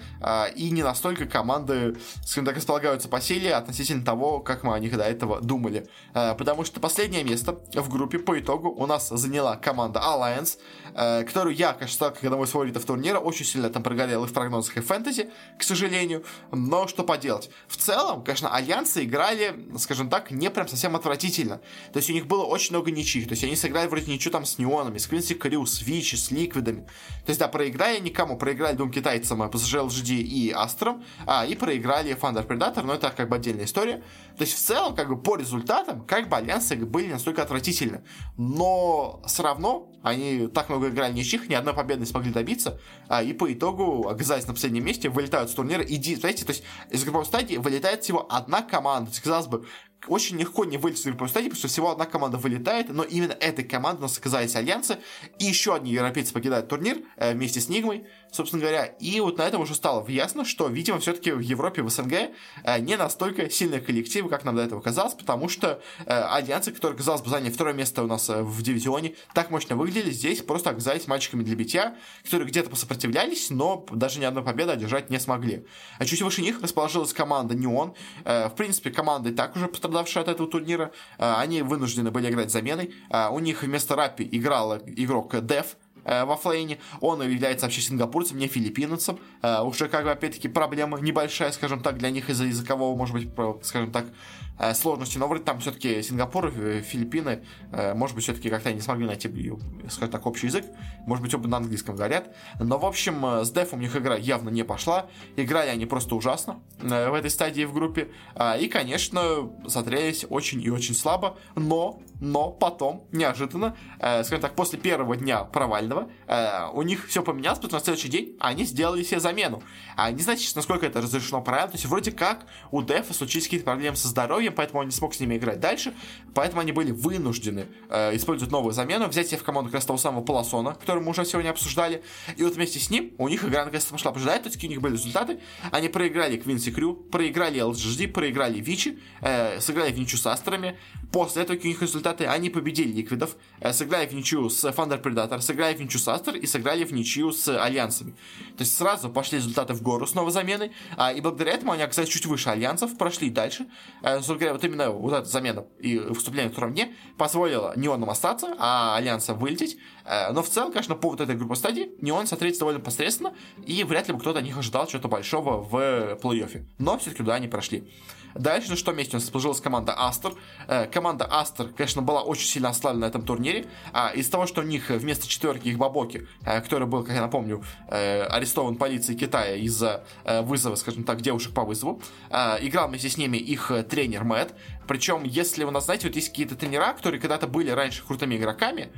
и не настолько команды, скажем так, располагаются по силе относительно того, как мы о них до этого думали. Потому что последнее место в группе по итогу у нас заняла команда Alliance, э, которую я, конечно, стал как одного из фаворитов турнира, очень сильно там прогорел и в прогнозах, и в фэнтези, к сожалению, но что поделать. В целом, конечно, альянсы играли, скажем так, не прям совсем отвратительно. То есть у них было очень много ничьих, то есть они сыграли вроде ничью там с неонами, с Квинси Крю, с Вичи, с Ликвидами. То есть, да, проиграли никому, проиграли двум китайцам, PSG LGD и Астром, а, и проиграли Thunder Predator, но это как бы отдельная история. То есть, в целом, как бы по результатам, как бы альянсы были настолько отвратительны. Но все равно они так много играли ничьих, ни одной победы не смогли добиться, а, и по итогу оказались на последнем месте, вылетают с турнира. И, знаете, то есть из групповой стадии вылетает всего одна команда. То есть, казалось бы, очень легко не вылететь из групповой стадии, потому что всего одна команда вылетает, но именно этой командой у нас оказались альянсы, и еще одни европейцы покидают турнир э, вместе с Нигмой, собственно говоря. И вот на этом уже стало ясно, что, видимо, все-таки в Европе, в СНГ э, не настолько сильные коллективы, как нам до этого казалось, потому что э, альянсы, которые, казалось бы, заняли второе место у нас э, в дивизионе, так мощно выглядели, здесь просто оказались мальчиками для битья, которые где-то посопротивлялись, но даже ни одной победы одержать не смогли. А чуть выше них расположилась команда Неон. В принципе, команда и так уже пострадавшая от этого турнира. Они вынуждены были играть заменой. У них вместо Рапи играл игрок Дев, э, во флейне. Он является вообще сингапурцем, не филиппинцем. Э, уже, как бы, опять-таки, проблема небольшая, скажем так, для них из-за языкового, может быть, скажем так, э, сложности. Но вроде там все-таки Сингапур, э, Филиппины, э, может быть, все-таки как-то не смогли найти, скажем так, общий язык. Может быть, оба на английском говорят. Но, в общем, с Дефом у них игра явно не пошла. Играли они просто ужасно в этой стадии в группе. Э, и, конечно, смотрелись очень и очень слабо. Но, но потом, неожиданно, скажем так, после первого дня провального, у них все поменялось, потому что на следующий день они сделали себе замену. А не знаете, насколько это разрешено правильно. То есть, вроде как у Дефа случились какие-то проблемы со здоровьем, поэтому он не смог с ними играть дальше. Поэтому они были вынуждены э, использовать новую замену, взять себе в команду как раз того самого Полосона, который мы уже сегодня обсуждали. И вот вместе с ним у них игра наконец-то пошла побеждать, то есть у них были результаты. Они проиграли Квинси Крю, проиграли LGD, проиграли Вичи, э, сыграли в ничью с Астрами. После этого у них результаты, они победили Ликвидов, э, сыграли в ничью с Thunder Predator, сыграли в ничью с Астр и сыграли в ничью с Альянсами. То есть сразу пошли результаты в гору с новой заменой, а, и благодаря этому они оказались чуть выше Альянсов, прошли дальше. Э, собственно говоря, вот именно вот эта замена и выступление в дне позволило Неоном остаться, а Альянса вылететь. Э, но в целом, конечно, по вот этой группе стадии Неон смотреть довольно посредственно, и вряд ли бы кто-то от них ожидал чего-то большого в плей-оффе. Но все-таки туда они прошли. Дальше на что месте у нас расположилась команда Астер. Э, команда Астер, конечно, была очень сильно ослаблена на этом турнире. А из того, что у них вместо четверки их Бабоки, э, который был, как я напомню, э, арестован полицией Китая из-за вызова, скажем так, девушек по вызову, играл вместе с ними их тренер Мэтт. Причем, если вы нас знаете, вот есть какие-то тренера, которые когда-то были раньше крутыми игроками,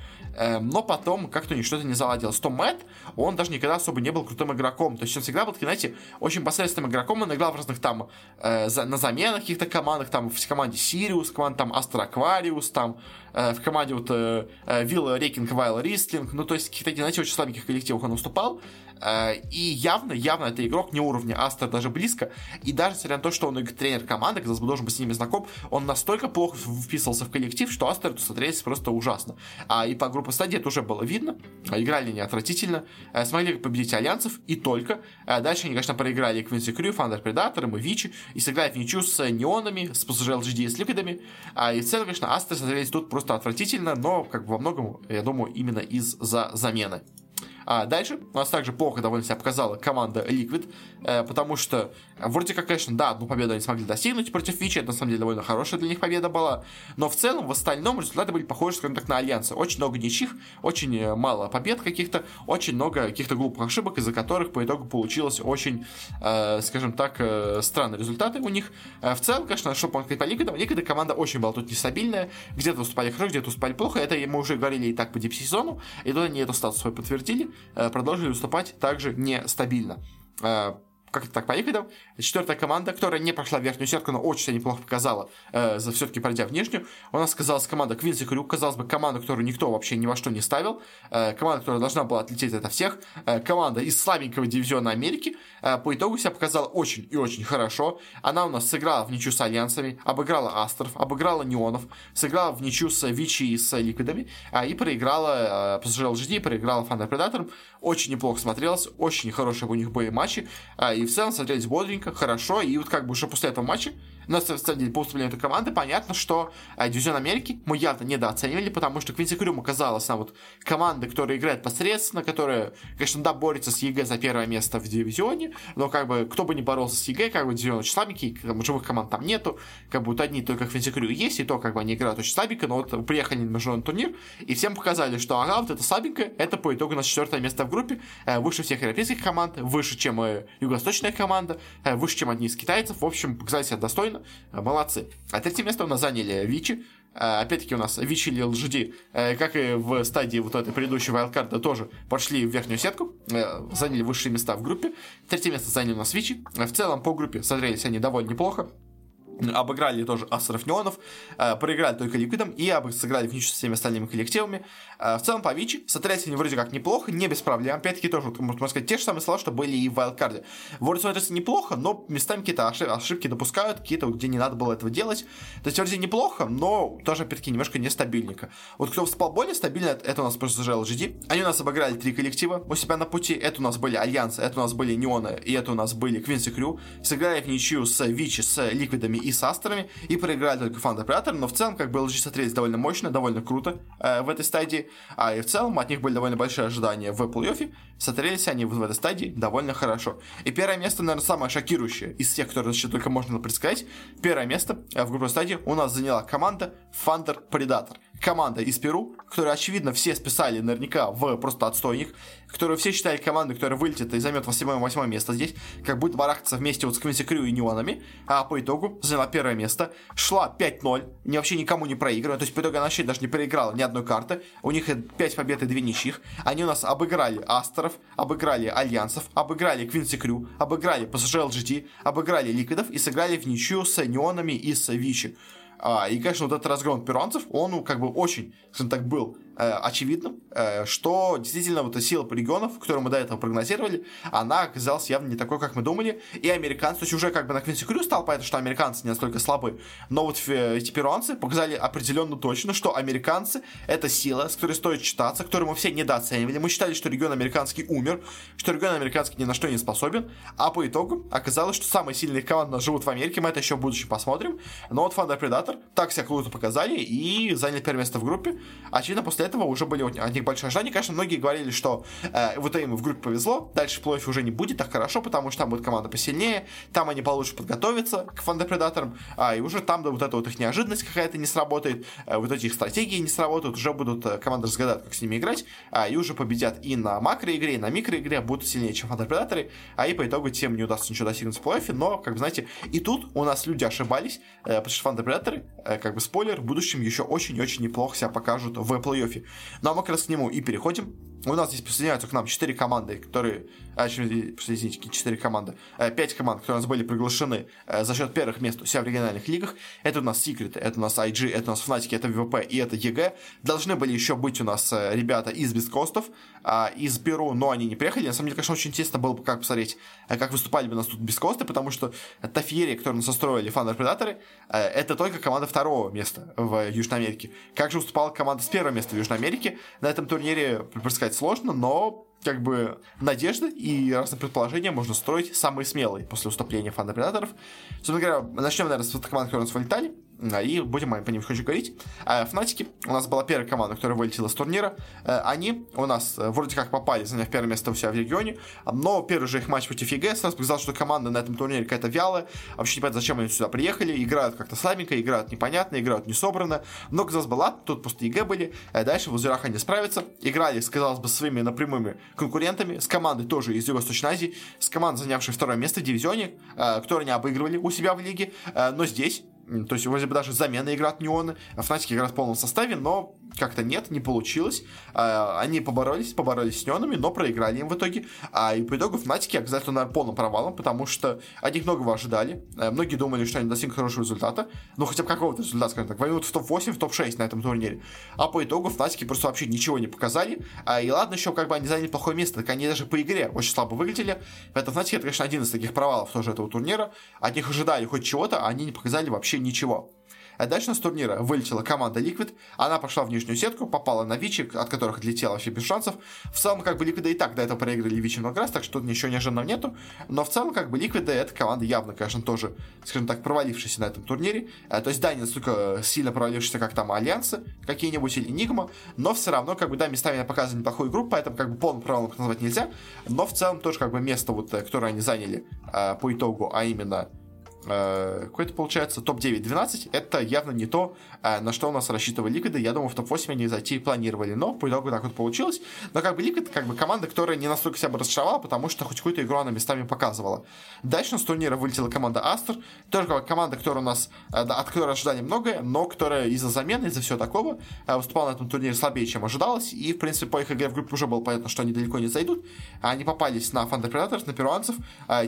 но потом как-то у них что-то не заладилось. То Мэтт, он даже никогда особо не был крутым игроком. То есть он всегда был, знаете, очень посредственным игроком. Он играл в разных там э, за, на заменах каких-то командах, там в команде Сириус, команда там Астра Аквариус, там в команде вот э, Вилла Рейкинг Вайл Ристлинг. Ну, то есть каких-то, знаете, очень слабеньких коллективах он выступал. Э, и явно, явно это игрок не уровня Астер даже близко. И даже несмотря на то, что он тренер команды, казалось бы, должен быть с ними знаком, он настолько плохо вписывался в коллектив, что Астер смотрелись просто ужасно. А и по группе стадии это уже было видно. Играли они отвратительно. Э, смогли победить альянсов и только. Э, дальше они, конечно, проиграли Квинси Крю, Фандер Предатором и Вичи. И сыграли в ничью с Неонами, с PSG LGD и с Ликвидами. А и в целом, конечно, Астер смотрелись тут просто отвратительно, но как бы во многом, я думаю, именно из-за замены. А дальше у нас также плохо довольно себя показала команда Liquid, э, потому что вроде как, конечно, да, одну победу они смогли достигнуть против Вичи, это на самом деле довольно хорошая для них победа была, но в целом в остальном результаты были похожи, скажем так, на Альянсы. Очень много ничьих, очень э, мало побед каких-то, очень много каких-то глупых ошибок, из-за которых по итогу получилось очень, э, скажем так, э, странные результаты у них. Э, в целом, конечно, что по Ликвидам, Ликвиды команда очень была тут нестабильная, где-то выступали хорошо, где-то выступали плохо, это мы уже говорили и так по дип-сезону, и тут они эту статус свой подтвердили. Э, продолжили выступать также нестабильно. Э, как это так, поехали. Четвертая команда, которая не прошла в верхнюю сетку, но очень себя неплохо показала, э, за все-таки пройдя внешнюю. У нас оказалась команда Квинси Крюк, казалось бы, команда, которую никто вообще ни во что не ставил. Э, команда, которая должна была отлететь от всех. Э, команда из слабенького дивизиона Америки. Э, по итогу себя показала очень и очень хорошо. Она у нас сыграла в ничью с Альянсами, обыграла Астров, обыграла Неонов, сыграла в ничью с Вичи и с Ликвидами, э, и проиграла э, PSG LGD, проиграла Thunder Predator. Очень неплохо смотрелась, очень хорошие у них были матчи. Э, и в целом смотрелись бодренько, хорошо, и вот как бы уже после этого матча Но, деле, по выступлению этой команды понятно, что э, Дивизион Америки мы явно недооценивали, потому что Квинси Крюм оказалась на вот команда, которая играет посредственно, которая, конечно, да, борется с EG за первое место в дивизионе, но как бы кто бы не боролся с EG, как бы дивизион очень слабенький, бы, живых команд там нету, как бы вот одни только Quincy Crew есть, и то как бы они играют очень слабенько, но вот приехали на международный турнир, и всем показали, что ага, вот это слабенько, это по итогу у нас четвертое место в группе, э, выше всех европейских команд, выше, чем э, юго-восточная команда, э, выше, чем одни из китайцев, в общем, показали себя достойно, молодцы. А третье место у нас заняли Vici, Опять-таки у нас Вичи или LGD, как и в стадии вот этой предыдущей вайлдкарта, тоже пошли в верхнюю сетку, заняли высшие места в группе. Третье место заняли у нас Вичи. В целом по группе смотрелись они довольно неплохо обыграли тоже Астеров э, проиграли только Ликвидом и сыграли в ничью со всеми остальными коллективами. Э, в целом по Вичи они вроде как неплохо, не без проблем. Опять-таки тоже, можно сказать, те же самые слова, что были и в Wildcard. Вроде смотрится неплохо, но местами какие-то ошибки допускают, какие-то, где не надо было этого делать. То есть вроде неплохо, но тоже, опять-таки, немножко нестабильненько. Вот кто вспал более стабильно, это у нас просто LGD. Они у нас обыграли три коллектива у себя на пути. Это у нас были Альянсы, это у нас были Неоны, и это у нас были Квинси Крю. Сыграли в ничью с Вичи, с Ликвидами и с Астерами и проиграли только Фан Оператор, но в целом как бы LG смотрелись довольно мощно, довольно круто э, в этой стадии, а и в целом от них были довольно большие ожидания в плей-оффе, смотрелись они в этой стадии довольно хорошо. И первое место, наверное, самое шокирующее из всех, которые еще только можно предсказать. Первое место э, в группе стадии у нас заняла команда Thunder Predator команда из Перу, которую, очевидно, все списали наверняка в просто отстойник, которую все считали командой, которая вылетит и займет 8 место здесь, как будет барахтаться вместе вот с Квинси Крю и Неонами, а по итогу заняла первое место, шла 5-0, ни вообще никому не проигрывая, то есть по итогу она вообще даже не проиграла ни одной карты, у них 5 побед и 2 ничьих, они у нас обыграли Астеров, обыграли Альянсов, обыграли Квинси Крю, обыграли PSG LGT, обыграли Ликвидов и сыграли в ничью с Неонами и с Вичи. А, и, конечно, вот этот разгром перуанцев, он ну, как бы очень, скажем так, был очевидным, э, что действительно вот эта сила регионов, которую мы до этого прогнозировали, она оказалась явно не такой, как мы думали. И американцы, то есть уже как бы на Квинси Крю стало понятно, что американцы не настолько слабы. Но вот э, эти перуанцы показали определенно точно, что американцы это сила, с которой стоит считаться, которую мы все недооценивали. Мы считали, что регион американский умер, что регион американский ни на что не способен. А по итогу оказалось, что самые сильные команды живут в Америке. Мы это еще в будущем посмотрим. Но вот Thunder Predator так себя круто показали и заняли первое место в группе. Очевидно, после этого уже были от них большие ожидания. Конечно, многие говорили, что э, вот им в группе повезло, дальше плей уже не будет так хорошо, потому что там будет команда посильнее, там они получше подготовятся к фандопредаторам, а, и уже там да, вот эта вот их неожиданность какая-то не сработает, э, вот эти их стратегии не сработают, уже будут э, команды разгадать, как с ними играть, а, и уже победят и на макроигре, и на микроигре, будут сильнее, чем фандопредаторы, а и по итогу тем не удастся ничего достигнуть в плей но, как вы знаете, и тут у нас люди ошибались, э, потому что фандопредаторы, э, как бы спойлер, в будущем еще очень-очень неплохо себя покажут в плей-оффе. Ну а мы как раз к нему и переходим. У нас здесь присоединяются к нам 4 команды, которые... А, извините, 4 команды. 5 э, команд, которые у нас были приглашены э, за счет первых мест у себя в региональных лигах. Это у нас Secret, это у нас IG, это у нас Fnatic, это VP и это EG. Должны были еще быть у нас э, ребята из beastcoast ов, а, из Перу, но они не приехали. На самом деле, конечно, очень интересно было бы как посмотреть, как выступали бы у нас тут beastcoast ы, потому что та феерия, которую нам устроили Thunder Predator ы, это только команда второго места в Южной Америке. Как же выступала команда с первого места в Южной Америке? На этом турнире, предсказать сложно, но как бы надежды и разные предположения можно строить самые смелые после выступления Thunder Predator ов. Собственно говоря, начнем, наверное, с команд, вылетали. А, и будем по ним хочу говорить. А, Fnatic и, у нас была первая команда, которая вылетела с турнира. Э, они у нас э, вроде как попали, заняв первое место у себя в регионе, но первый же их матч против EG сразу показал, что команда на этом турнире какая-то вялая, вообще не понятно, зачем они сюда приехали, играют как-то слабенько, играют непонятно, играют не собрано, но казалось бы, ладно, тут просто EG были, э, дальше в лузерах они справятся, играли, казалось бы, со своими прямыми конкурентами, с командой тоже из Юго-Восточной Азии, с командой, занявшей второе место в дивизионе, которые они обыгрывали у себя в лиге, но здесь то есть, вроде бы даже с заменой играют неоны. А Fnatic и играют в полном составе, но как-то нет, не получилось. А, они поборолись, поборолись с неонами, но проиграли им в итоге. А и по итогу Fnatic и оказались наверное, полным провалом, потому что от них многого ожидали. А, многие думали, что они достигнут хорошего результата. Ну, хотя бы какого-то результата, скажем так. Войдут в топ-8, в топ-6 на этом турнире. А по итогу Фнатики просто вообще ничего не показали. А, и ладно, еще как бы они заняли плохое место, так они даже по игре очень слабо выглядели. Поэтому Фнатики, это, конечно, один из таких провалов тоже этого турнира. От них ожидали хоть чего-то, а они не показали вообще ничего. Дальше с турнира вылетела команда Liquid, она пошла в нижнюю сетку, попала на Вичи, от которых отлетела вообще без шансов. В целом, как бы Liquid и так до этого проиграли Вичи много раз, так что тут ничего неожиданного нету. Но в целом, как бы Liquid это команда явно, конечно, тоже, скажем так, провалившаяся на этом турнире. А, то есть, да, не настолько сильно провалившаяся, как там Альянсы какие-нибудь или Enigma, но все равно, как бы, да, местами показывали неплохую игру, поэтому, как бы, полным провалом их назвать нельзя. Но в целом тоже, как бы, место, вот, э, которое они заняли а, по итогу, а именно Э, какой-то получается топ-9-12, это явно не то, э, на что у нас рассчитывали Ликвиды. Я думаю, в топ-8 они зайти планировали, но по итогу так вот получилось. Но как бы Ликвид, как бы команда, которая не настолько себя бы разочаровала, потому что хоть какую-то игру она местами показывала. Дальше с турнира вылетела команда Астер, тоже команда, которая у нас, э, от которой ожидали многое, но которая из-за замены, из-за всего такого, выступала на этом турнире слабее, чем ожидалось, и, в принципе, по их игре в группе уже было понятно, что они далеко не зайдут. Они попались на Thunder Predators, на перуанцев,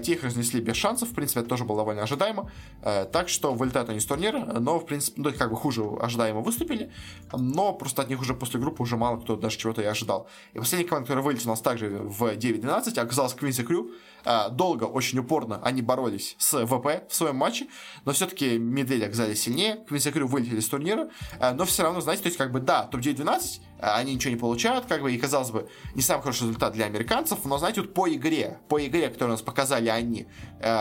те их разнесли без шансов, в принципе, это тоже было довольно ожидаемо. Э, так что вылетают они с турнира, но, в принципе, ну, как бы хуже ожидаемо выступили, но просто от них уже после группы уже мало кто даже чего-то и ожидал. И последняя команда, которая вылетела у нас также в 9-12, оказалась Квинси Крю. Э, долго, очень упорно они боролись с ВП в своем матче, но все-таки медведи оказались сильнее, Квинси Крю вылетели с турнира, э, но все равно, знаете, то есть как бы да, топ-9-12, они ничего не получают, как бы, и казалось бы, не самый хороший результат для американцев, но, знаете, вот по игре, по игре, которую у нас показали они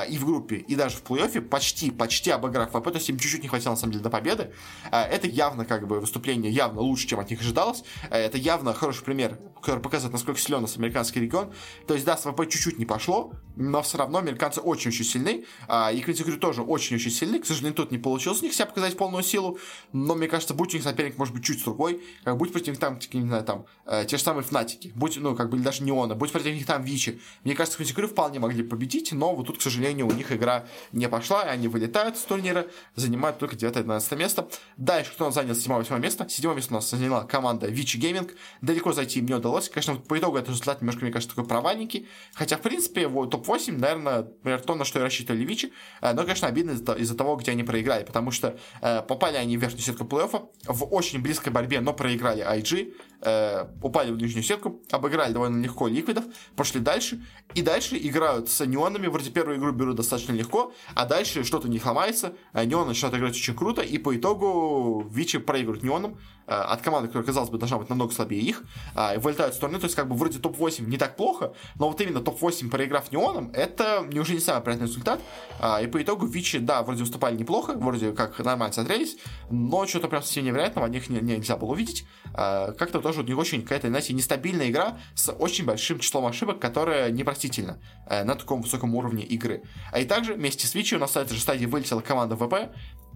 и в группе, и даже в плей-оффе, почти, почти обыграв ВП, то есть им чуть-чуть не хватило, на самом деле, до победы. Это явно, как бы, выступление явно лучше, чем от них ожидалось. Это явно хороший пример, который показывает, насколько силен у нас американский регион. То есть, да, с ВП чуть-чуть не пошло, но все равно американцы очень-очень сильны, и Квинтикрю тоже очень-очень сильны. К сожалению, тут не получилось у них себя показать полную силу, но, мне кажется, будь у них соперник, может быть, чуть другой, как будь против них там, не знаю, там, э, те же самые Фнатики, будь, ну, как бы, даже Неона, будь против них там Вичи. Мне кажется, Квинтикрю вполне могли победить, но вот тут, к сожалению, у них игра не пошла, и они вылетают с турнира, занимают только 9-12 место. Дальше, кто у нас занял 7-8 место? 7 место у нас заняла команда Вичи Гейминг. Далеко зайти им не удалось. Конечно, по итогу это результат немножко, мне кажется, такой провальники. Хотя, в принципе, топ-8, наверное, например, то, на что и рассчитывали Вичи. Э, но, конечно, обидно из-за, из того, где они проиграли. Потому что э, попали они в верхнюю сетку плей-оффа в очень близкой борьбе, но проиграли IG э, упали в нижнюю сетку, обыграли довольно легко ликвидов, пошли дальше, и дальше играют с неонами, вроде первую игру берут достаточно легко, а дальше что-то них ломается, а неон начинают играть очень круто, и по итогу Вичи проигрывают неоном, э, от команды, которая, казалось бы, должна быть намного слабее их, э, вылетают в стороны, то есть как бы вроде топ-8 не так плохо, но вот именно топ-8 проиграв неоном, это не уже не самый приятный результат, э, и по итогу Вичи, да, вроде выступали неплохо, вроде как нормально смотрелись, но что-то прям совсем невероятного от них не, нельзя было увидеть, э, как-то тоже не очень какая-то, знаете, нестабильная игра с очень большим числом ошибок, которая непростительна э, на таком высоком уровне игры. А и также вместе с Вичи у нас на этой же стадии вылетела команда ВП,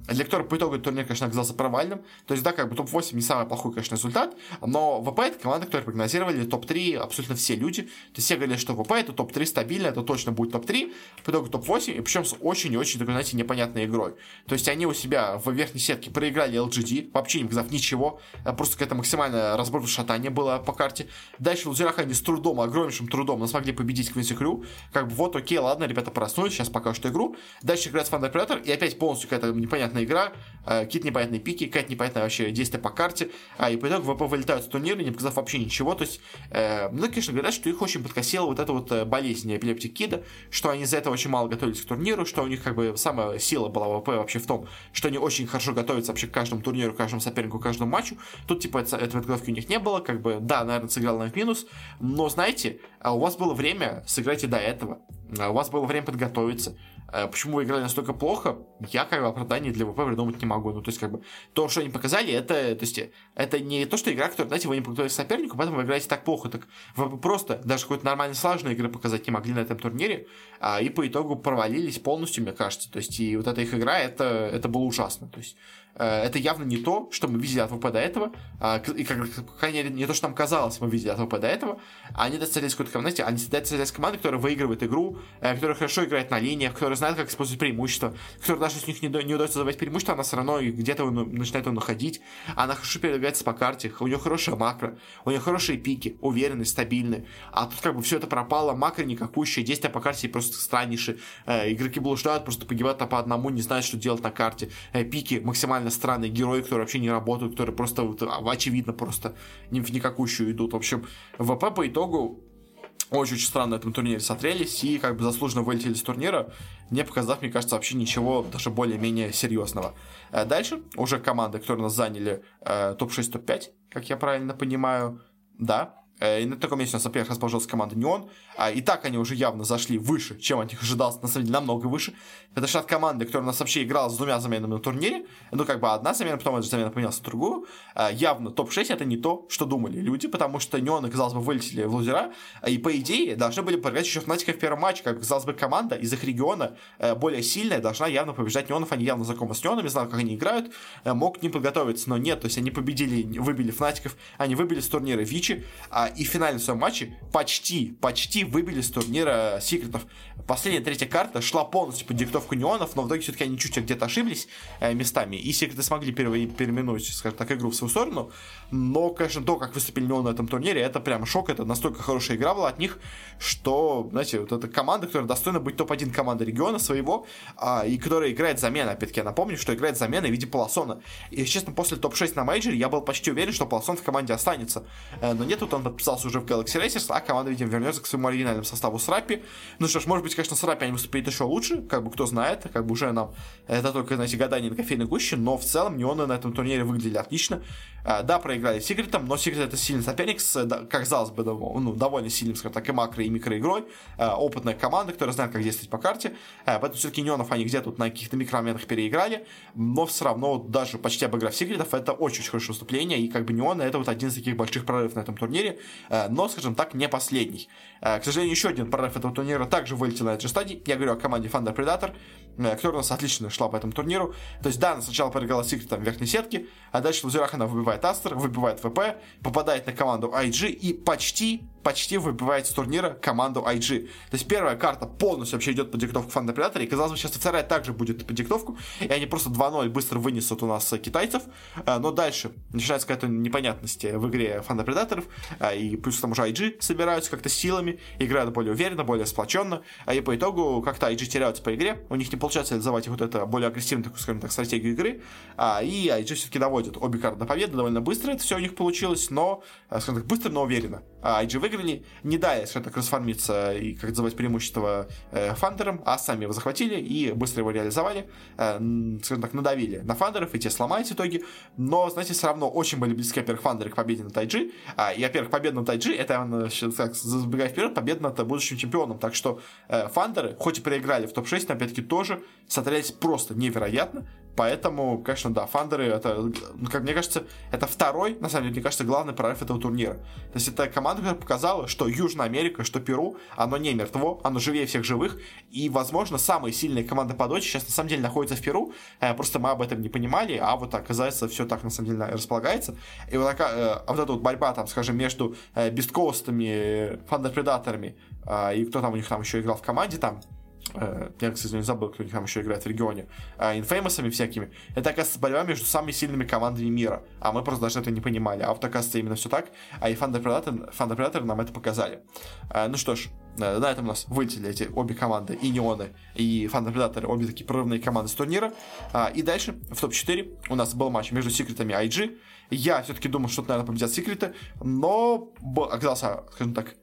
для которой по итогу турнир, конечно, оказался провальным. То есть, да, как бы топ-8 не самый плохой, конечно, результат, но ВП это команда, которую прогнозировали топ-3 абсолютно все люди. То есть все говорили, что ВП это топ-3 стабильно, это точно будет топ-3, по итогу топ-8, и причем с очень и очень такой, знаете, непонятной игрой. То есть они у себя в верхней сетке проиграли LGD, вообще не показав ничего, а просто какая-то максимальная разбор шатания было по карте. Дальше в лузерах они с трудом, огромнейшим трудом, но смогли победить Квинси Крю. Как бы вот, окей, ладно, ребята проснулись, сейчас пока что игру. Дальше играет Predator, и опять полностью какая-то непонятная непонятная игра, э, какие-то непонятные пики, какая-то непонятная вообще действие по карте, а, и по итогу ВП вылетают с турнира, не показав вообще ничего, то есть, э, ну, конечно, говорят, что их очень подкосила вот эта вот э, болезнь эпилептик кида, что они из-за этого очень мало готовились к турниру, что у них как бы самая сила была ВП вообще в том, что они очень хорошо готовятся вообще к каждому турниру, каждому сопернику, каждому матчу, тут, типа, это, этой подготовки у них не было, как бы, да, наверное, сыграл на в минус, но, знаете, а у вас было время сыграть и до этого, а у вас было время подготовиться, почему вы играли настолько плохо, я как бы оправдание для ВП придумать не могу. Ну, то есть, как бы, то, что они показали, это, то есть, это не то, что игра, которая, знаете, вы не подготовились сопернику, поэтому вы играете так плохо. Так вы просто даже какой-то нормальной сложной игры показать не могли на этом турнире, а, и по итогу провалились полностью, мне кажется. То есть, и вот эта их игра, это, это было ужасно. То есть, это явно не то, что мы видели от ВП до этого, а, и, как, по крайней не то, что нам казалось, мы видели от ВП до этого. Они достались какой-то команде, они достались команды, которая выигрывает игру, э, которая хорошо играет на линиях, которая знает, как использовать преимущество, которая даже у них не, не удается забивать преимущество, она все равно где-то начинает его находить, она хорошо передвигается по карте, у нее хорошая макро, у нее хорошие пики, уверенные, стабильные, а тут как бы все это пропало, макро никакущее, действия по карте просто страннейшие, э, игроки блуждают, просто погибают по одному, не знают, что делать на карте, пики максимально максимально странные герои, которые вообще не работают, которые просто, а, очевидно, просто ни в никакущую идут. В общем, ВП по итогу очень-очень странно на этом турнире смотрелись и как бы заслуженно вылетели с турнира, не показав, мне кажется, вообще ничего даже более-менее серьезного. Э, дальше уже команды, которые нас заняли э, топ-6, топ-5, как я правильно понимаю, да, Э, и на таком месте у нас, во-первых, расположилась команда Неон. А, и так они уже явно зашли выше, чем от них ожидалось. На самом деле, намного выше. Это от команды, которая у нас вообще играла с двумя заменами на турнире. Ну, как бы одна замена, потом эта замена поменялась на другую. А, явно топ-6 это не то, что думали люди, потому что Неон, казалось бы, вылетели в лузера. И, по идее, должны были проиграть еще Фнатика в первом матче. Как казалось бы, команда из их региона э, более сильная должна явно побеждать Неонов. Они явно знакомы с Неонами, знают, как они играют. Э, мог к ним подготовиться, но нет. То есть они победили, выбили Фнатиков, они выбили с турнира Вичи. И в финальном своем матче почти, почти выбили с турнира секретов. Последняя третья карта шла полностью под диктовку неонов, но в итоге все-таки они чуть где-то ошиблись э, местами, и секреты смогли переименовать, скажем так, игру в свою сторону. Но, конечно, то, как выступили неоны на этом турнире, это прям шок, это настолько хорошая игра была от них, что, знаете, вот эта команда, которая достойна быть топ-1 командой региона своего, а, и которая играет замена, опять-таки, я напомню, что играет замена в виде Полосона. И, честно, после топ-6 на мейджоре я был почти уверен, что Полосон в команде останется. Э, но нет, вот он подписался уже в Galaxy Racers, а команда, видимо, вернется к своему оригинальному составу с Раппи. Ну что ж, может быть, конечно, с Раппи они выступят еще лучше, как бы кто знает, как бы уже нам это только, знаете, гадание на кофейной гуще, но в целом неоны на этом турнире выглядели отлично. А, да, проиграли Секретом, но Секрет это сильный соперник с, как казалось бы, ну, довольно сильным, скажем так, и макро, и микроигрой. А, опытная команда, которая знает, как действовать по карте. А, поэтому все-таки неонов они где-то на каких-то микромоментах переиграли, но все равно даже почти обыграв Секретов, это очень-очень хорошее выступление, и как бы неоны это вот один из таких больших прорывов на этом турнире, но, скажем так, не последний. К сожалению, еще один прорыв этого турнира также вылетел на этой стадии. Я говорю о команде Thunder Predator, которая у нас отлично шла по этому турниру. То есть, да, она сначала проиграла Секретом в верхней сетке, а дальше в лузерах она выбивает Астер, выбивает ВП, попадает на команду IG и почти почти выбивает с турнира команду IG. То есть первая карта полностью вообще идет по диктовку Фанда Предатора, и казалось бы, сейчас вторая также будет по диктовку, и они просто 2-0 быстро вынесут у нас китайцев, э, но дальше начинается какая-то непонятность в игре Фанда Предаторов, э, и плюс к тому же IG собираются как-то силами, играют более уверенно, более сплоченно, а и по итогу как-то IG теряются по игре, у них не получается реализовать вот это более агрессивную, такую, скажем так, стратегию игры, а, и IG все-таки доводит обе карты до победы довольно быстро, это все у них получилось, но, э, скажем так, быстро, но уверенно. А IG выиграли, не дали, скажем так, расформиться и, как называть, преимущество э, фандерам, а сами его захватили и быстро его реализовали, э, скажем так, надавили на фандеров, и те сломались в итоге, но, знаете, все равно очень были близки, во-первых, фандеры к победе на Тайджи, а, и, во-первых, победа на Тайджи, это, так, забегая вперед, победа над будущим чемпионом, так что э, фандеры, хоть и проиграли в топ-6, но, опять-таки, тоже смотрелись просто невероятно, Поэтому, конечно, да, фандеры, это, ну, как мне кажется, это второй, на самом деле, мне кажется, главный прорыв этого турнира. То есть это команда, которая показала, что Южная Америка, что Перу, оно не мертво, оно живее всех живых, и, возможно, самые сильные команды по дочи сейчас на самом деле находятся в Перу, э, просто мы об этом не понимали, а вот оказывается все так на самом деле располагается. И вот, такая, э, а вот эта вот борьба, там, скажем, между э, бесткоустами, фандер-предаторами, и кто там у них там еще играл в команде, там, я, кстати, не забыл, кто там еще играет в регионе, инфеймосами всякими, это, оказывается, борьба между самыми сильными командами мира. А мы просто даже это не понимали. А вот, оказывается, именно все так. А и Thunder Predator, Thunder Predator нам это показали. Э, ну что ж, э, на этом у нас вылетели эти обе команды, и Неоны, и Thunder Predator, обе такие прорывные команды с турнира. И дальше, в топ-4, у нас был матч между секретами IG. Я все-таки думал, что, наверное, победят секреты, но оказался, скажем так, э,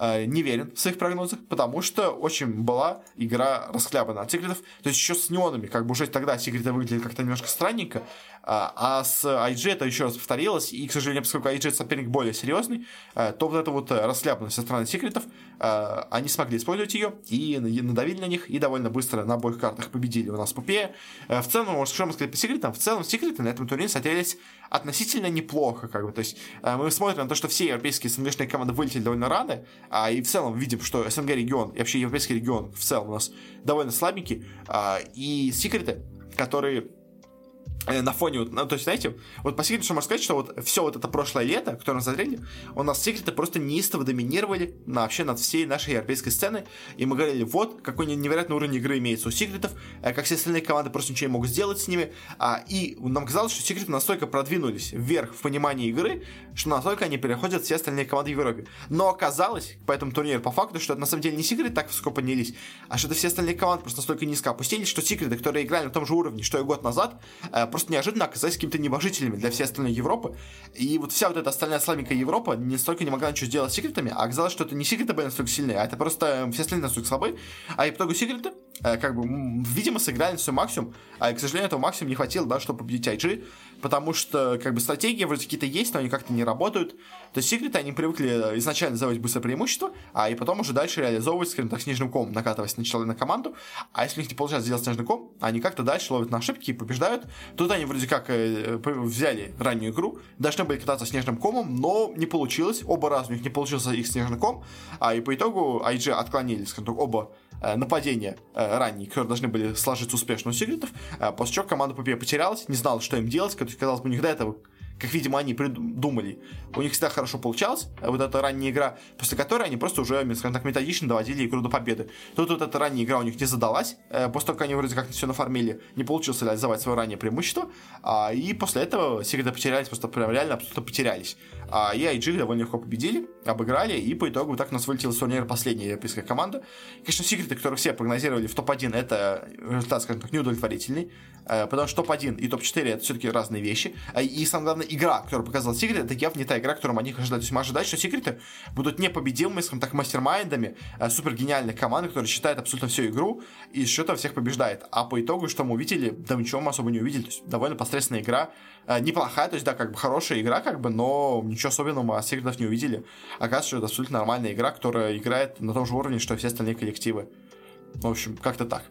не верен в своих прогнозах, потому что очень была игра расхлябана от секретов. То есть еще с неонами, как бы уже тогда секреты выглядели как-то немножко странненько, а, а с IG это еще раз повторилось, и, к сожалению, поскольку IG соперник более серьезный, э, то вот эта вот расхлябанность со стороны секретов, э, они смогли использовать ее и надавили на них, и довольно быстро на обоих картах победили у нас Пупея. Э, в целом, может, что мы сказать по секретам? В целом, секреты на этом турнире смотрелись относительно неплохо, как бы, то есть мы смотрим на то, что все европейские СНГшные команды вылетели довольно рано, а и в целом видим, что СНГ регион и вообще европейский регион в целом у нас довольно слабенький, а, и секреты, которые Э, на фоне, вот, ну, то есть, знаете, вот по секрету, что можно сказать, что вот все вот это прошлое лето, которое мы смотрели, у нас секреты просто неистово доминировали на, вообще над всей нашей европейской сцены, и мы говорили, вот, какой невероятный уровень игры имеется у секретов, э, как все остальные команды просто ничего не могут сделать с ними, а, и нам казалось, что секреты настолько продвинулись вверх в понимании игры, что настолько они переходят все остальные команды в Европе. Но оказалось, по этому турниру, по факту, что это на самом деле не секреты так высоко поднялись, а что это все остальные команды просто настолько низко опустились, что секреты, которые играли на том же уровне, что и год назад, э, просто неожиданно оказались какими-то небожителями для всей остальной Европы. И вот вся вот эта остальная слабенькая Европа не столько не могла ничего сделать с секретами, а оказалось, что это не секреты были настолько сильные, а это просто все остальные настолько слабы. А и по итогу секреты, как бы, видимо, сыграли свой максимум, а, к сожалению, этого максимум не хватило, да, чтобы победить IG, потому что, как бы, стратегии вроде какие-то есть, но они как-то не работают. То есть секреты, они привыкли изначально заводить быстрое преимущество, а и потом уже дальше реализовывать, скажем так, снежным комом, накатываясь на человека на команду. А если у них не получается сделать снежный ком, они как-то дальше ловят на ошибки и побеждают. Тут они вроде как э, взяли раннюю игру, должны были кататься снежным комом, но не получилось. Оба раза у них не получился их снежный ком, а и по итогу IG отклонили, скажем так, оба э, нападения э, ранние, которые должны были сложиться успешно у секретов, э, после чего команда Попе потерялась, не знала, что им делать, есть, казалось бы, у них до этого как, видимо, они придумали. У них всегда хорошо получалось, э, вот эта ранняя игра, после которой они просто уже, скажем так, методично доводили игру до победы. Тут вот эта ранняя игра у них не задалась, э, после того, как они вроде как все нафармили, не получилось реализовать свое раннее преимущество, а, и после этого секреты потерялись, просто прям реально абсолютно потерялись. А и IG довольно легко победили, обыграли, и по итогу так нас вылетела с турнира последняя европейская команда. Конечно, секреты, которые все прогнозировали в топ-1, это результат, скажем так, неудовлетворительный, э, потому что топ-1 и топ-4 это все-таки разные вещи. И самое главное, игра, которую показал Секрет, это явно не та игра, которую они ожидали. То есть мы ожидали, что Секреты будут непобедимыми, скажем так, мастер-майндами, э, супер гениальной команды, которая считает абсолютно всю игру и счета всех побеждает. А по итогу, что мы увидели, да ничего мы особо не увидели. То есть довольно посредственная игра, неплохая, то есть да, как бы хорошая игра, как бы, но ничего особенного мы от Секретов не увидели. Оказывается, что это абсолютно нормальная игра, которая играет на том же уровне, что и все остальные коллективы. В общем, как-то так.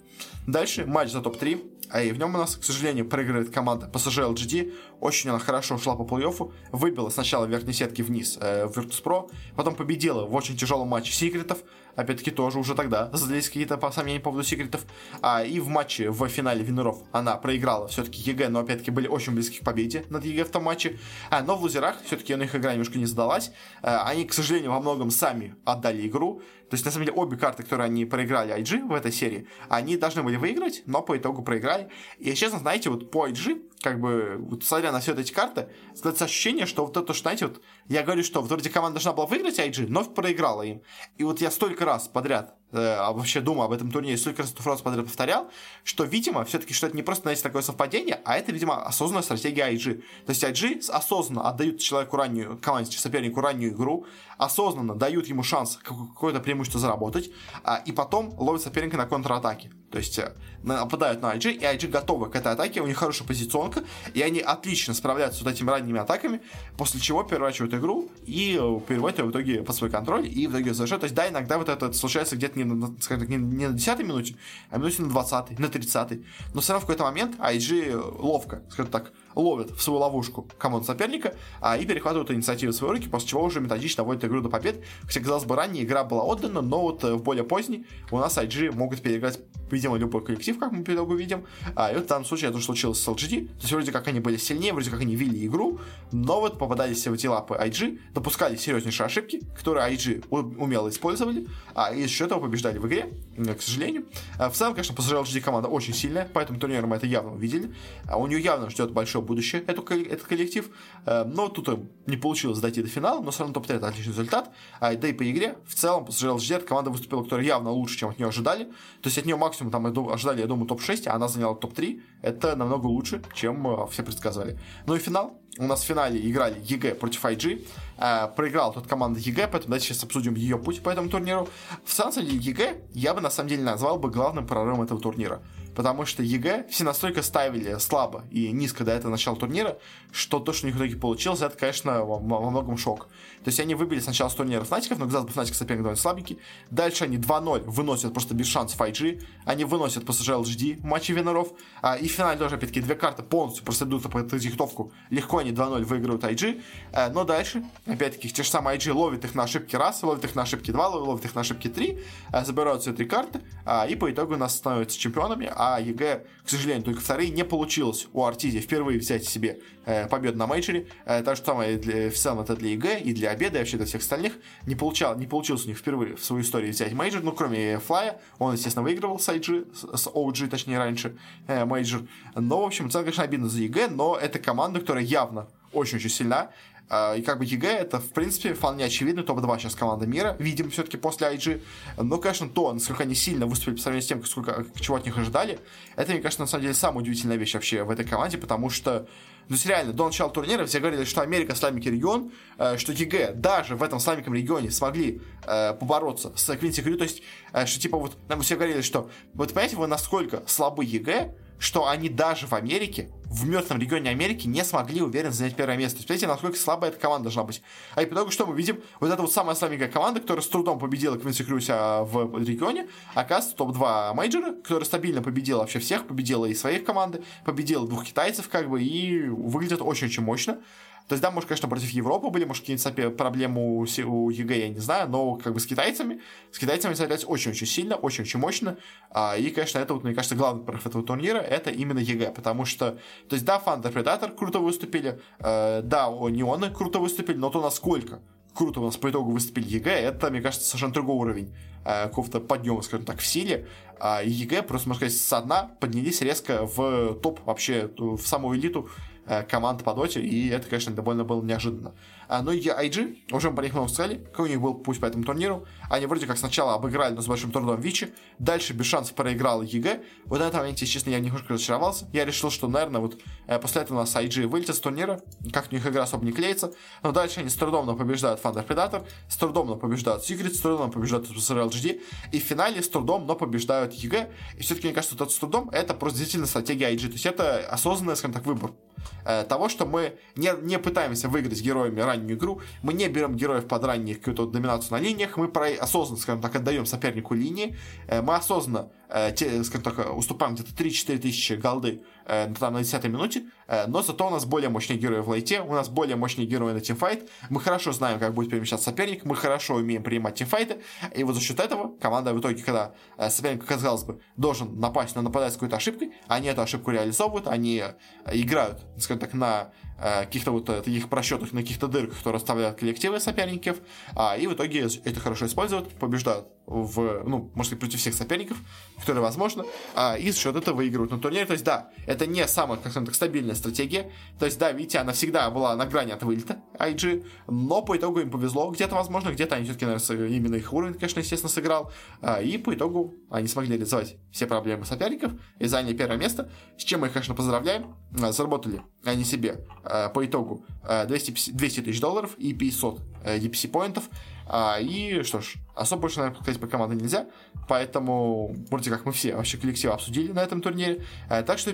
Дальше матч за топ-3. А и в нем у нас, к сожалению, проигрывает команда PSG LGD. Очень она хорошо ушла по плей-оффу. Выбила сначала верхней сетки вниз э, в Virtus.pro. Потом победила в очень тяжелом матче секретов. Опять-таки тоже уже тогда задались какие-то сомнения по поводу секретов. А, и в матче в финале виннеров она проиграла все-таки EG, но опять-таки были очень близки к победе над EG в том матче. А, но в лузерах все-таки у них игра немножко не задалась. А, они, к сожалению, во многом сами отдали игру. То есть, на самом деле, обе карты, которые они проиграли IG в этой серии, они должны были выиграть, но по итогу проиграли. И, честно, знаете, вот по IG, как бы, вот смотря на все эти карты, складывается ощущение, что вот это, что, знаете, вот я говорю, что вроде команда должна была выиграть IG, но проиграла им. И вот я столько раз подряд а вообще думаю об этом турнире, столько раз эту фразу подряд повторял, что, видимо, все-таки, что это не просто, знаете, такое совпадение, а это, видимо, осознанная стратегия IG. То есть IG осознанно отдают человеку раннюю, команде, сопернику раннюю игру, осознанно дают ему шанс какое-то преимущество заработать, а, и потом ловят соперника на контратаке. То есть э, нападают на IG, и IG готовы к этой атаке, у них хорошая позиционка, и они отлично справляются с вот этими ранними атаками, после чего переворачивают игру и э, переводят ее в итоге под свой контроль, и в итоге завершают. То есть, да, иногда вот это случается где-то не на, скажем так, не, не на 10 минуте, а минуте на 20 на 30 Но все равно в какой-то момент IG ловко, скажем так, ловят в свою ловушку команду соперника а, и перехватывают инициативу в свои руки, после чего уже методично доводят игру до побед. Хотя, казалось бы, ранее игра была отдана, но вот э, в более поздней у нас IG могут переиграть, видимо, любой коллектив, как мы по итогу видим. А, и вот в данном случае это случилось с LGD. То есть вроде как они были сильнее, вроде как они вели игру, но вот попадались в эти лапы IG, допускали серьезнейшие ошибки, которые IG умело использовали, а и из-за этого побеждали в игре, к сожалению. А, в целом, конечно, PSG LGD команда очень сильная, поэтому турнир мы это явно увидели. А у нее явно ждет большое будущее эту, этот коллектив. Э, но тут не получилось дойти до финала, но все равно топ-3 это отличный результат. А, да и по игре в целом PSG LGD команда выступила, которая явно лучше, чем от нее ожидали. То есть от нее максимум там ожидали, я думаю, топ-6, а она заняла топ-3. Это намного лучше, чем э, все предсказывали. Ну и финал. У нас в финале играли EG против IG. Э, проиграл тут команда EG, поэтому давайте сейчас обсудим ее путь по этому турниру. В самом деле EG я бы на самом деле назвал бы главным прорывом этого турнира потому что EG все настолько ставили слабо и низко до этого начала турнира, что то, что у них в итоге получилось, это, конечно, во, во многом шок. То есть они выбили сначала с турнира Fnatic ов, но бы, Fnatic соперник довольно слабенький. Дальше они 2-0 выносят просто без шансов IG. Они выносят PSG LGD в матче виннеров. А, и в финале тоже, опять-таки, две карты полностью просто идут под их диктовку. Легко они 2-0 выигрывают IG. А, но дальше, опять-таки, те же самые IG ловят их на ошибки раз, ловят их на ошибки два, ловят их на ошибки три. А, забирают все три карты. А, и по итогу у нас становятся чемпионами. А EG, к сожалению, только вторые не получилось у Arteezy впервые взять себе э, победу на мейджоре. Э, то же самое для, в целом это для EG и для Abed а, и вообще для всех остальных. Не, получал, не получилось у них впервые в свою историю взять мейджор, ну, кроме Fly я. Он, естественно, выигрывал с, IG, с OG, точнее, раньше э, мейджор. Но, в общем, целом, конечно, обидно за EG, но это команда, которая явно очень-очень сильна. А, и как бы EG это, в принципе, вполне очевидно топ-2 сейчас команда мира. Видимо, все-таки после IG. Но, конечно, то, насколько они сильно выступили по сравнению с тем, сколько, чего от них ожидали, это, мне кажется, на самом деле самая удивительная вещь вообще в этой команде, потому что ну, реально, до начала турнира все говорили, что Америка слабенький регион, э, что EG даже в этом слабеньком регионе смогли э, побороться с Quincy Crew, то есть, э, что типа вот нам все говорили, что вот понимаете, вы насколько слабы EG, что они даже в Америке, в мертвом регионе Америки, не смогли уверенно занять первое место. То есть, смотрите, насколько слабая эта команда должна быть. А и по итогу что мы видим? Вот эта вот самая слабенькая команда, которая с трудом победила Quincy Crew в регионе, оказывается топ-2 мейджора, которая стабильно победила вообще всех, победила и своих команды, победила двух китайцев, как бы, и выглядит очень-очень мощно. То есть, да, может, конечно, против Европы были, может, какие-то проблемы у, у EG, я не знаю, но как бы с китайцами, с китайцами справлялись очень-очень сильно, очень-очень мощно. А, и, конечно, это, вот, мне кажется, главный прорыв этого турнира, это именно EG, потому что, то есть, да, Thunder Predator круто выступили, э, да, Неоны круто выступили, но то насколько круто у нас по итогу выступили EG, это, мне кажется, совершенно другой уровень э, какого-то подъема, скажем так, в силе. А EG, просто, можно сказать, со дна поднялись резко в топ, вообще в самую элиту Э, команд по доте, и это, конечно, довольно было неожиданно. А, ну и IG, уже по них много сказали, какой у них был путь по этому турниру. Они вроде как сначала обыграли, но с большим трудом Vici, дальше без шансов проиграл EG. Вот на этом моменте, честно, я немножко разочаровался. Я решил, что, наверное, вот э, после этого у нас IG вылетит с турнира, как у них игра особо не клеится. Но дальше они с трудом но побеждают Thunder Predator, с трудом но побеждают Secret, с трудом но побеждают PSG LGD, и в финале с трудом но побеждают EG. И все-таки, мне кажется, тот с трудом это просто действительно стратегия IG. То есть это осознанный, скажем так, выбор э, того, что мы не, не пытаемся выиграть героями раннюю игру, мы не берем героев под ранних какую-то доминацию на линиях, мы про, осознанно, скажем так, отдаем сопернику линии, э, мы осознанно Э, те, скажем так, уступаем где-то 3-4 тысячи голды э, там, на 10 минуте, э, но зато у нас более мощные герои в лейте, у нас более мощные герои на тимфайт, мы хорошо знаем, как будет перемещаться соперник, мы хорошо умеем принимать тимфайты, и вот за счет этого команда в итоге, когда соперник, казалось бы, должен напасть, но нападать с какой-то ошибкой, они эту ошибку реализовывают, они играют, скажем так, на каких-то вот таких просчетах, на каких-то дырках, которые оставляют коллективы соперников, а, и в итоге это хорошо используют, побеждают в, ну, может быть, против всех соперников, которые возможно, а, и за счет этого выигрывают на турнире. То есть, да, это не самая, как так, стабильная стратегия. То есть, да, видите, она всегда была на грани от вылета IG, но по итогу им повезло. Где-то, возможно, где-то они все-таки, наверное, именно их уровень, конечно, естественно, сыграл. А, и по итогу они смогли реализовать все проблемы соперников и заняли первое место, с чем мы их, конечно, поздравляем. А, заработали они себе по итогу 200, 200 тысяч долларов и 500 DPC поинтов. А, и что ж, особо больше, наверное, сказать по команде нельзя. Поэтому, вроде как мы все вообще коллектив обсудили на этом турнире. Так что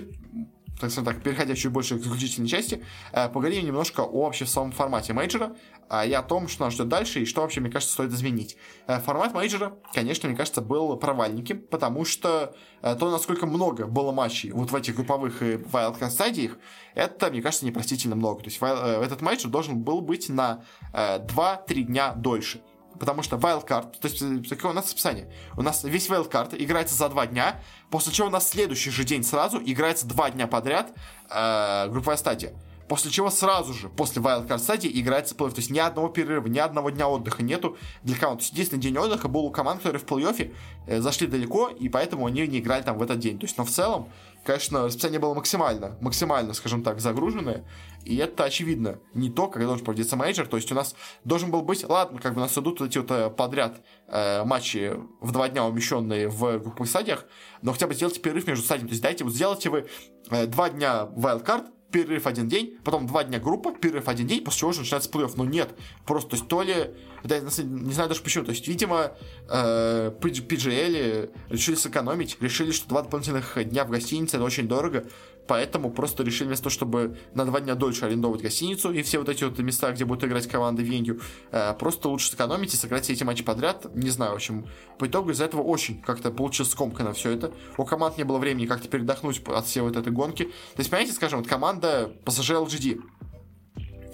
так скажем так, переходя чуть больше к заключительной части, э, поговорим немножко о вообще самом формате мейджора э, и о том, что нас ждет дальше и что вообще, мне кажется, стоит изменить. Э, формат мейджора, конечно, мне кажется, был провальненьким, потому что то, насколько много было матчей вот в этих групповых и wildcard стадиях, это, мне кажется, непростительно много. То есть этот мейджор должен был быть на э, 2-3 дня дольше потому что wildcard, то есть какое у нас расписание? У нас весь wildcard играется за два дня, после чего у нас следующий же день сразу играется два дня подряд э, групповая стадия. После чего сразу же, после wildcard стадии, играется плей-офф. То есть ни одного перерыва, ни одного дня отдыха нету для команд. То есть единственный день отдыха был у команд, которые в плей-оффе э, зашли далеко, и поэтому они не играли там в этот день. То есть, но в целом, конечно, расписание было максимально, максимально, скажем так, загруженное. И это, очевидно, не то, когда должен проводиться мейджор. То есть у нас должен был быть, ладно, как бы у нас идут эти вот э, подряд э, матчи в два дня умещенные в групповых стадиях, но хотя бы сделайте перерыв между стадиями. То есть дайте, вот сделайте вы э, два дня wildcard, перерыв один день, потом два дня группа, перерыв один день, после чего уже начинается плей-офф. Но нет, просто, то есть, то ли, да, не знаю даже почему, то есть, видимо, э, PGL решили сэкономить, решили, что два дополнительных дня в гостинице это очень дорого, Поэтому просто решили вместо того, чтобы на два дня дольше арендовать гостиницу и все вот эти вот места, где будут играть команды венью, э, просто лучше сэкономить и сыграть все эти матчи подряд. Не знаю, в общем, по итогу из-за этого очень как-то получилось скомкано все это. У команд не было времени как-то передохнуть от всей вот этой гонки. То есть, понимаете, скажем, вот команда PSG LGD,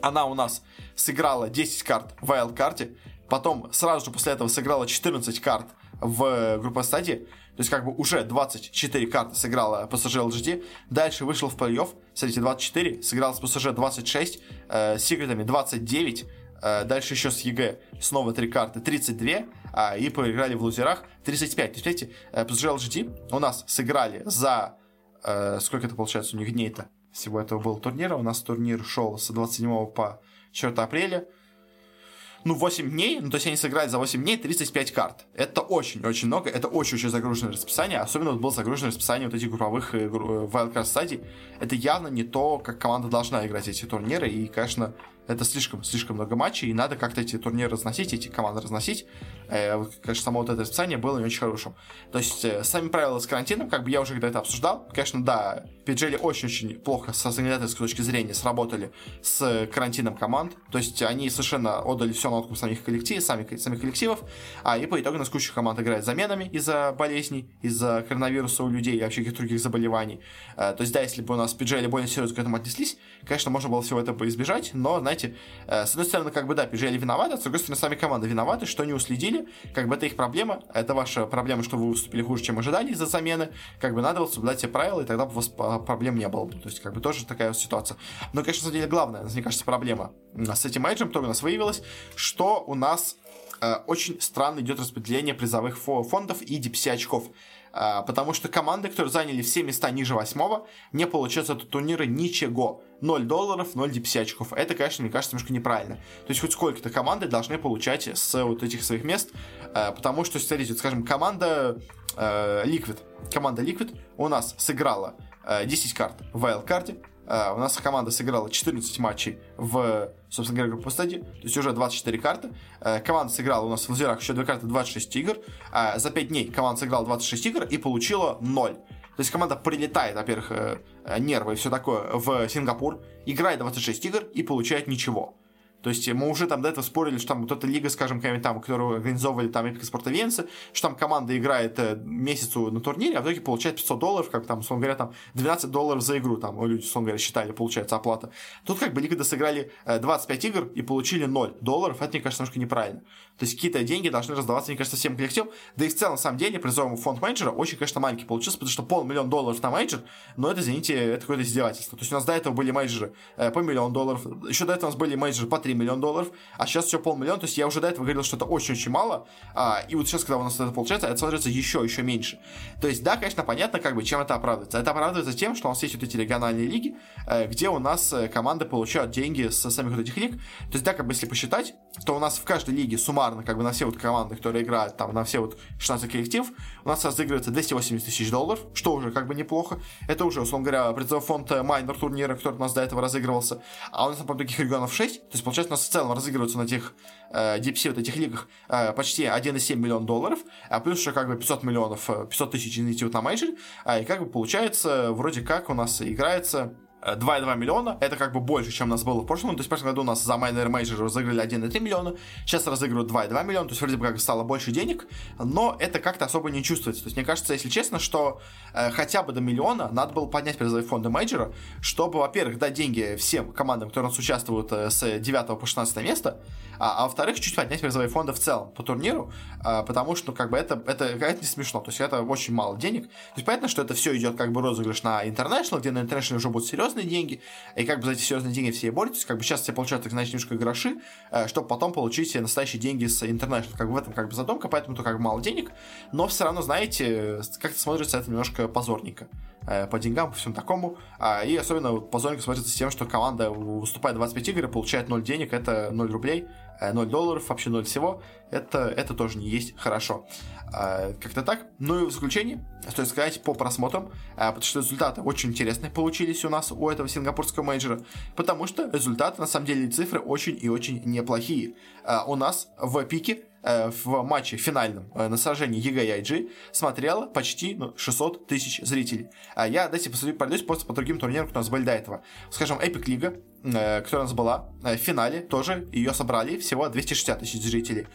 она у нас сыграла 10 карт в Wild потом сразу же после этого сыграла 14 карт в групповой стадии, то есть, как бы уже 24 карты сыграла PSG LGD. Дальше вышел в плей-офф. Смотрите, 24. Сыграл с PSG 26. Э, с секретами 29. Э, дальше еще с EG снова 3 карты 32. Э, и проиграли в лузерах 35. То есть, видите, PSG LGD у нас сыграли за... Э, сколько это получается у них дней-то? Всего этого был турнира. У нас турнир шел с 27 по 4 апреля ну, 8 дней, ну, то есть они сыграли за 8 дней 35 карт. Это очень-очень много, это очень-очень загруженное расписание, особенно вот было загруженное расписание вот этих групповых э, wildcard стадий. Это явно не то, как команда должна играть эти турниры, и, конечно, это слишком, слишком много матчей, и надо как-то эти турниры разносить, эти команды разносить. Э, конечно, само вот это расписание было не очень хорошим. То есть, э, сами правила с карантином, как бы я уже когда это обсуждал, конечно, да, PGL очень-очень плохо с организаторской точки зрения сработали с карантином команд. То есть, они совершенно отдали все на откуп самих коллективов, сами, самих коллективов, а и по итогу у нас куча команд играет заменами из-за болезней, из-за коронавируса у людей и вообще каких-то других заболеваний. Э, то есть, да, если бы у нас PGL более серьезно к этому отнеслись, конечно, можно было всего этого избежать, но, знаете, с одной стороны, как бы, да, PGL виноваты, а с другой стороны, сами команды виноваты, что не уследили, как бы это их проблема, это ваша проблема, что вы выступили хуже, чем ожидали из-за замены, как бы надо вот соблюдать все правила, и тогда бы у вас проблем не было. То есть, как бы тоже такая вот ситуация. Но, конечно, на деле, главная, мне кажется, проблема с этим мейджем, то у нас выявилось, что у нас э, очень странно идет распределение призовых фондов и DPC очков. А, потому что команды, которые заняли все места ниже восьмого, не получают от турнира ничего. 0 долларов, 0 депсячков. Это, конечно, мне кажется, немножко неправильно. То есть хоть сколько-то команды должны получать с вот этих своих мест, а, потому что, смотрите, скажем, команда э, Liquid, команда Liquid у нас сыграла 10 э, карт в Uh, у нас команда сыграла 14 матчей в, собственно говоря, группе стадии, то есть уже 24 карты. Команда сыграла у нас в лазерах еще 2 карты, 26 игр. Uh, за 5 дней команда сыграла 26 игр и получила 0. То есть команда прилетает, во-первых, э, нервы и все такое в Сингапур, играет 26 игр и получает ничего. То есть мы уже там до этого спорили, что там вот эта лига, скажем, там, которую организовывали там Sport Events, что там команда играет э, месяцу на турнире, а в итоге получает 500 долларов, как там, условно говоря, там 12 долларов за игру, там люди, условно говоря, считали, получается оплата. Тут как бы лига сыграли 25 э, игр и получили 0 долларов, это, мне кажется, немножко неправильно. То есть какие-то деньги должны раздаваться, мне кажется, всем коллективам. Да и в целом, на самом деле, призовый фонд менеджера очень, конечно, маленький получился, потому что полмиллиона долларов на менеджер, но это, извините, это какое-то издевательство. То есть у нас до этого были менеджеры э, по миллион долларов, еще до этого у нас были менеджеры по 3 миллиона долларов, а сейчас все полмиллиона, то есть я уже до этого говорил, что это очень-очень мало, а, и вот сейчас, когда у нас это получается, это смотрится еще, еще меньше. То есть, да, конечно, понятно, как бы, чем это оправдывается. Это оправдывается тем, что у нас есть вот эти региональные лиги, э, где у нас э, команды получают деньги с самих вот этих лиг. То есть, да, как бы, если посчитать, то у нас в каждой лиге суммарно, как бы, на все вот команды, которые играют, там, на все вот 16 коллектив, у нас разыгрывается 280 тысяч долларов, что уже, как бы, неплохо. Это уже, условно говоря, призовой фонд э, майнор турнира, который у нас до этого разыгрывался. А у нас, например, таких регионов 6, то есть, получается, у нас в целом разыгрываются на тех э, DPC, вот этих лигах, э, почти 1,7 миллион долларов, а плюс еще как бы 500 миллионов, 500 э, тысяч, извините, вот на мейджор, а, и как бы получается, вроде как у нас играется 2,2 миллиона, это как бы больше, чем у нас было в прошлом. То есть в прошлом году у нас за Minor Major разыграли 1,3 миллиона, сейчас разыгрывают 2,2 миллиона, то есть вроде бы как стало больше денег, но это как-то особо не чувствуется. То есть мне кажется, если честно, что э, хотя бы до миллиона надо было поднять призовые фонды мейджора, чтобы, во-первых, дать деньги всем командам, которые у нас участвуют э, с 9 по 16 место, а, а во-вторых, чуть поднять призовые фонды в целом по турниру, э, потому что, ну, как бы это, это, это не смешно, то есть это очень мало денег. То есть понятно, что это все идет как бы розыгрыш на International, где на International уже будут серьезные серьезные деньги, и как бы за эти серьезные деньги все и боретесь, как бы сейчас все получают, так знаете, немножко гроши, э, чтобы потом получить настоящие деньги с International, как бы в этом как бы задумка, поэтому то как бы мало денег, но все равно, знаете, как-то смотрится это немножко позорненько по деньгам, по всему такому. А, и особенно позорненько смотрится с тем, что команда выступает 25 игр и получает 0 денег, это 0 рублей. 0 э, долларов, вообще 0 всего, это, это тоже не есть хорошо. А, как-то так. Ну и в заключение, стоит сказать по просмотрам, а, потому что результаты очень интересные получились у нас у этого сингапурского мейджора, потому что результаты, на самом деле, цифры очень и очень неплохие. А, у нас в пике Э, в матче финальном э, на сражении EG и IG смотрело почти ну, 600 тысяч зрителей. А я, дайте посмотрю, пройдусь просто по другим турнирам, которые у нас были до этого. Скажем, Epic Лига, э, которая у нас была в финале, тоже ее собрали всего 260 тысяч зрителей.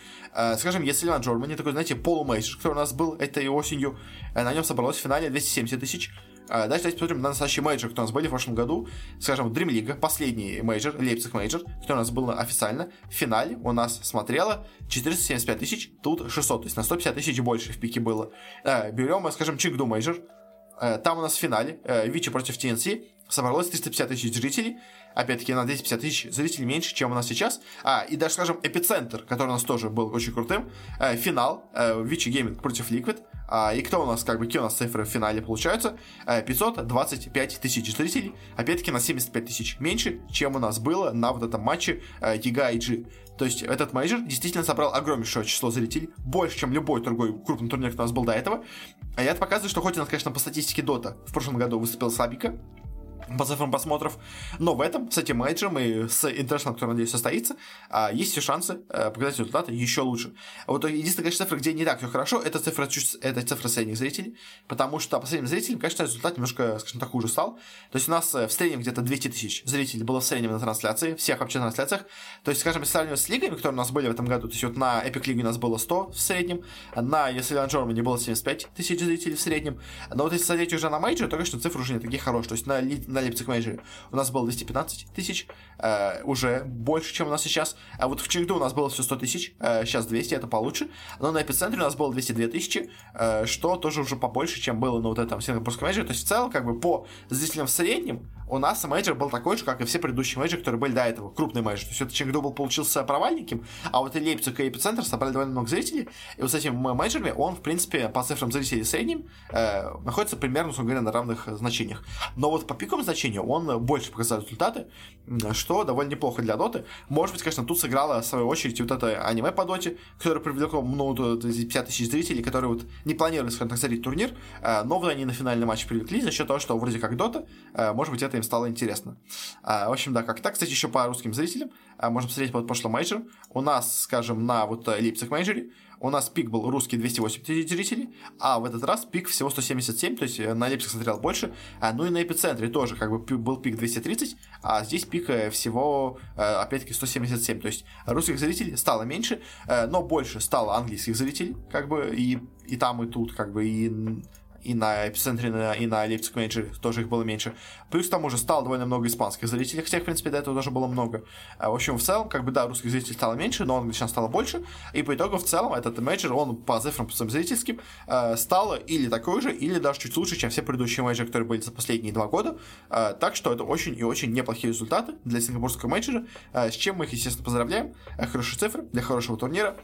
Скажем, ESL One Germany, такой, знаете, полумейджор, который у нас был этой осенью, на нем собралось в финале 270 тысяч. А, дальше давайте посмотрим на настоящий мейджор, кто у нас были в прошлом году. Скажем, Dream League, последний мейджор, Лейпциг мейджор, который у нас был официально. В финале у нас смотрело 475 тысяч, тут 600, то есть на 150 тысяч больше в пике было. А, берем, скажем, Chengdu мейджор. А, там у нас в финале Vici против TNC собралось 350 тысяч зрителей. Опять-таки, на 250 тысяч зрителей меньше, чем у нас сейчас. А, и даже, скажем, Эпицентр, который у нас тоже был очень крутым. Финал Vici Gaming против Liquid А, и кто у нас, как бы, какие у нас цифры в финале получаются? 525 тысяч зрителей, опять-таки на 75 тысяч меньше, чем у нас было на вот этом матче EG и IG. То есть этот мейджор действительно собрал огромнейшее число зрителей, больше, чем любой другой крупный турнир, который у нас был до этого. А это показывает, что хоть у нас, конечно, по статистике Дота в прошлом году выступил слабенько, по цифрам просмотров. Но в этом, с этим мейджем и с International, который, надеюсь, состоится, а, есть все шансы э, показать результаты еще лучше. Вот единственная, конечно, цифра, где не так все хорошо, это цифра, это цифра средних зрителей, потому что по средним зрителям, конечно, результат немножко, скажем так, хуже стал. То есть у нас э, в среднем где-то 200 тысяч зрителей было в среднем на трансляции, всех вообще трансляциях. То есть, скажем, если сравнивать с лигами, которые у нас были в этом году, то есть вот на Epic League у нас было 100 в среднем, на ESL Germany было 75 тысяч зрителей в среднем, но вот если смотреть уже на мейджор, то, конечно, цифры уже не такие хорошие. То есть на, на Leipzig Major у нас было 215 тысяч, э, уже больше, чем у нас сейчас. А вот в Chengdu у нас было все 100 тысяч, э, сейчас 200, это получше. Но на эпицентре у нас было 202 тысячи, э, что тоже уже побольше, чем было на вот этом сингапурском мейджоре. То есть в целом, как бы по зрителям в среднем, у нас мейджор был такой же, как и все предыдущие мейджоры, которые были до этого, крупный мейджор. То есть это Chengdu был получился провальненьким, а вот и Лейпциг и Эпицентр собрали довольно много зрителей, и вот с этими менеджерами он, в принципе, по цифрам зрителей в среднем э, находится примерно, условно говоря, на равных значениях. Но вот по пиковым значению он больше показал результаты, что довольно неплохо для Доты. Может быть, конечно, тут сыграла, в свою очередь, вот это аниме по Доте, которое привлекло ну, 50 тысяч зрителей, которые вот не планировали, скажем так, смотреть турнир, э, но вот они на финальный матч привлекли за счет того, что вроде как Дота, э, может быть, это им стало интересно. А, в общем, да, как так. Кстати, еще по русским зрителям. Можно посмотреть по прошлым мейджорам. У нас, скажем, на вот Лейпциг мейджоре у нас пик был русский 208 тысяч зрителей, а в этот раз пик всего 177, то есть э, на Лейпциг смотрел больше, а, ну и на эпицентре тоже как бы был пик 230, а здесь пик э, всего, э, опять-таки, 177, то есть русских зрителей стало меньше, но больше стало английских зрителей, как бы, и, и там, и тут, как бы, и и на эпицентре, и на Лейпциг мейджоре тоже их было меньше. Плюс к тому же стало довольно много испанских зрителей, хотя, в принципе, до этого тоже было много. А, в общем, в целом, как бы, да, русских зрителей стало меньше, но англичан стало больше, и по итогу, в целом, этот мейджор, он по цифрам по своим зрительским, э, стало или такой же, или даже чуть лучше, чем все предыдущие мейджоры, которые были за последние два года. Э, так что это очень и очень неплохие результаты для сингапурского мейджора, э, с чем мы их, естественно, поздравляем. Хорошие цифры для хорошего турнира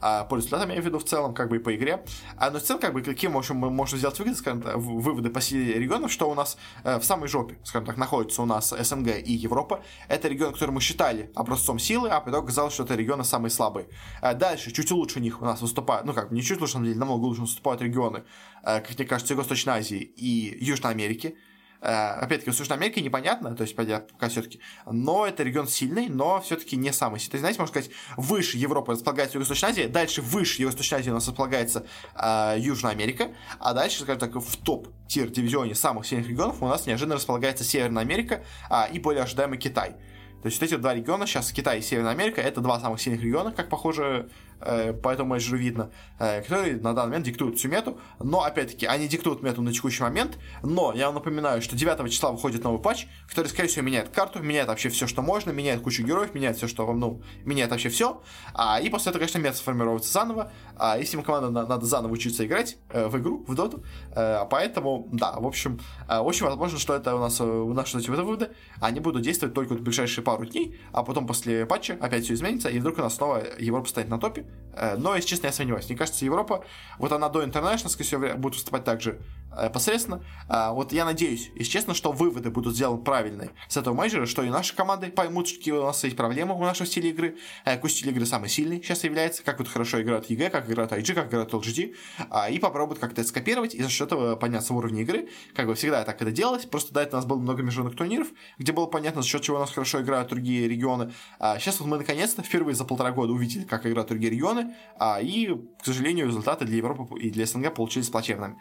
а, по результатам, я имею в виду в целом, как бы и по игре. А, но в целом, как бы, какие в общем, мы можем сделать выводы, скажем выводы по силе регионов, что у нас э, в самой жопе, скажем так, находится у нас СНГ и Европа. Это регион, который мы считали образцом силы, а потом оказалось, что это регионы самые слабые. А дальше, чуть лучше них у нас выступают, ну как, не чуть лучше, на самом деле, намного лучше выступают регионы, э, как мне кажется, Юго-Восточной Азии и Южной Америки. Э, опять-таки, в Южной Америке непонятно, то есть пока все-таки, но это регион сильный, но все-таки не самый сильный. То есть, знаете, можно сказать, выше Европы располагается Юго-Восточная Азия, дальше выше Юго-Восточной Азии у нас располагается э, Южная Америка, а дальше, скажем так, в топ-тир дивизионе самых сильных регионов у нас неожиданно располагается Северная Америка э, и более ожидаемый Китай. То есть вот эти два региона, сейчас Китай и Северная Америка, это два самых сильных региона, как похоже Э, по этому менеджеру видно, э, которые на данный момент диктуют всю мету, но, опять-таки, они диктуют мету на текущий момент, но я вам напоминаю, что 9 числа выходит новый патч, который, скорее всего, меняет карту, меняет вообще все, что можно, меняет кучу героев, меняет все, что, ну, меняет вообще все, а, и после этого, конечно, мета сформируется заново, а если команда надо заново учиться играть э, в игру, в доту, э, поэтому, да, в общем, э, очень возможно, что это у нас, у нас что эти выводы, они будут действовать только в ближайшие пару дней, а потом после патча опять все изменится, и вдруг у нас снова Европа стоит на топе, Э, но, если честно, я сомневаюсь. Мне кажется, Европа, вот она до International, скорее всего, будет выступать также Э, посредственно. А, вот я надеюсь, если честно, что выводы будут сделаны правильные с этого мейджора, что и наши команды поймут, какие у нас есть проблемы у нашего стиля игры, какой стиль игры самый сильный сейчас является, как вот хорошо играют EG, как играют IG, как играют LGD, а, и попробуют как-то это скопировать и за счет этого подняться в уровне игры. Как бы всегда так это делалось, просто до этого у нас было много международных турниров, где было понятно, за счет чего у нас хорошо играют другие регионы. А сейчас вот мы наконец-то впервые за полтора года увидели, как играют другие регионы, и, к сожалению, результаты для Европы и для СНГ получились плачевными.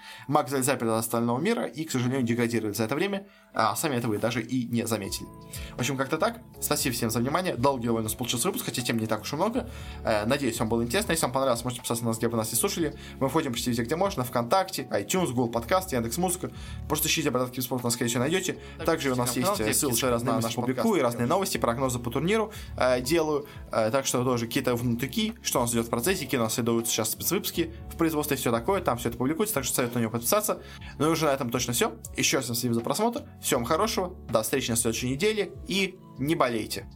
Маг залезает остального мира, и, к сожалению, деградировали за это время, а сами этого и даже и не заметили. В общем, как-то так. Спасибо всем за внимание. Долгий довольно получился выпуск, хотя тем не так уж и много. Э, надеюсь, вам было интересно. Если вам понравилось, можете писать на нас, где вы нас не слушали. Мы входим почти везде, где можно. ВКонтакте, iTunes, Google Подкаст, Яндекс Музыка. Просто ищите обратки спорт, нас, скорее всего, найдете. Также у нас есть ссылки разные на публикую, разные новости, прогнозы по турниру э, делаю. Э, так что тоже какие-то внутрики, что у нас идет в процессе, какие у нас идут сейчас спецвыпуски в производстве и все такое. Там все это публикуется, так что советую на него подписаться. Ну и уже на этом точно все. Еще раз всем за просмотр. Всем хорошего. До встречи на следующей неделе. И не болейте.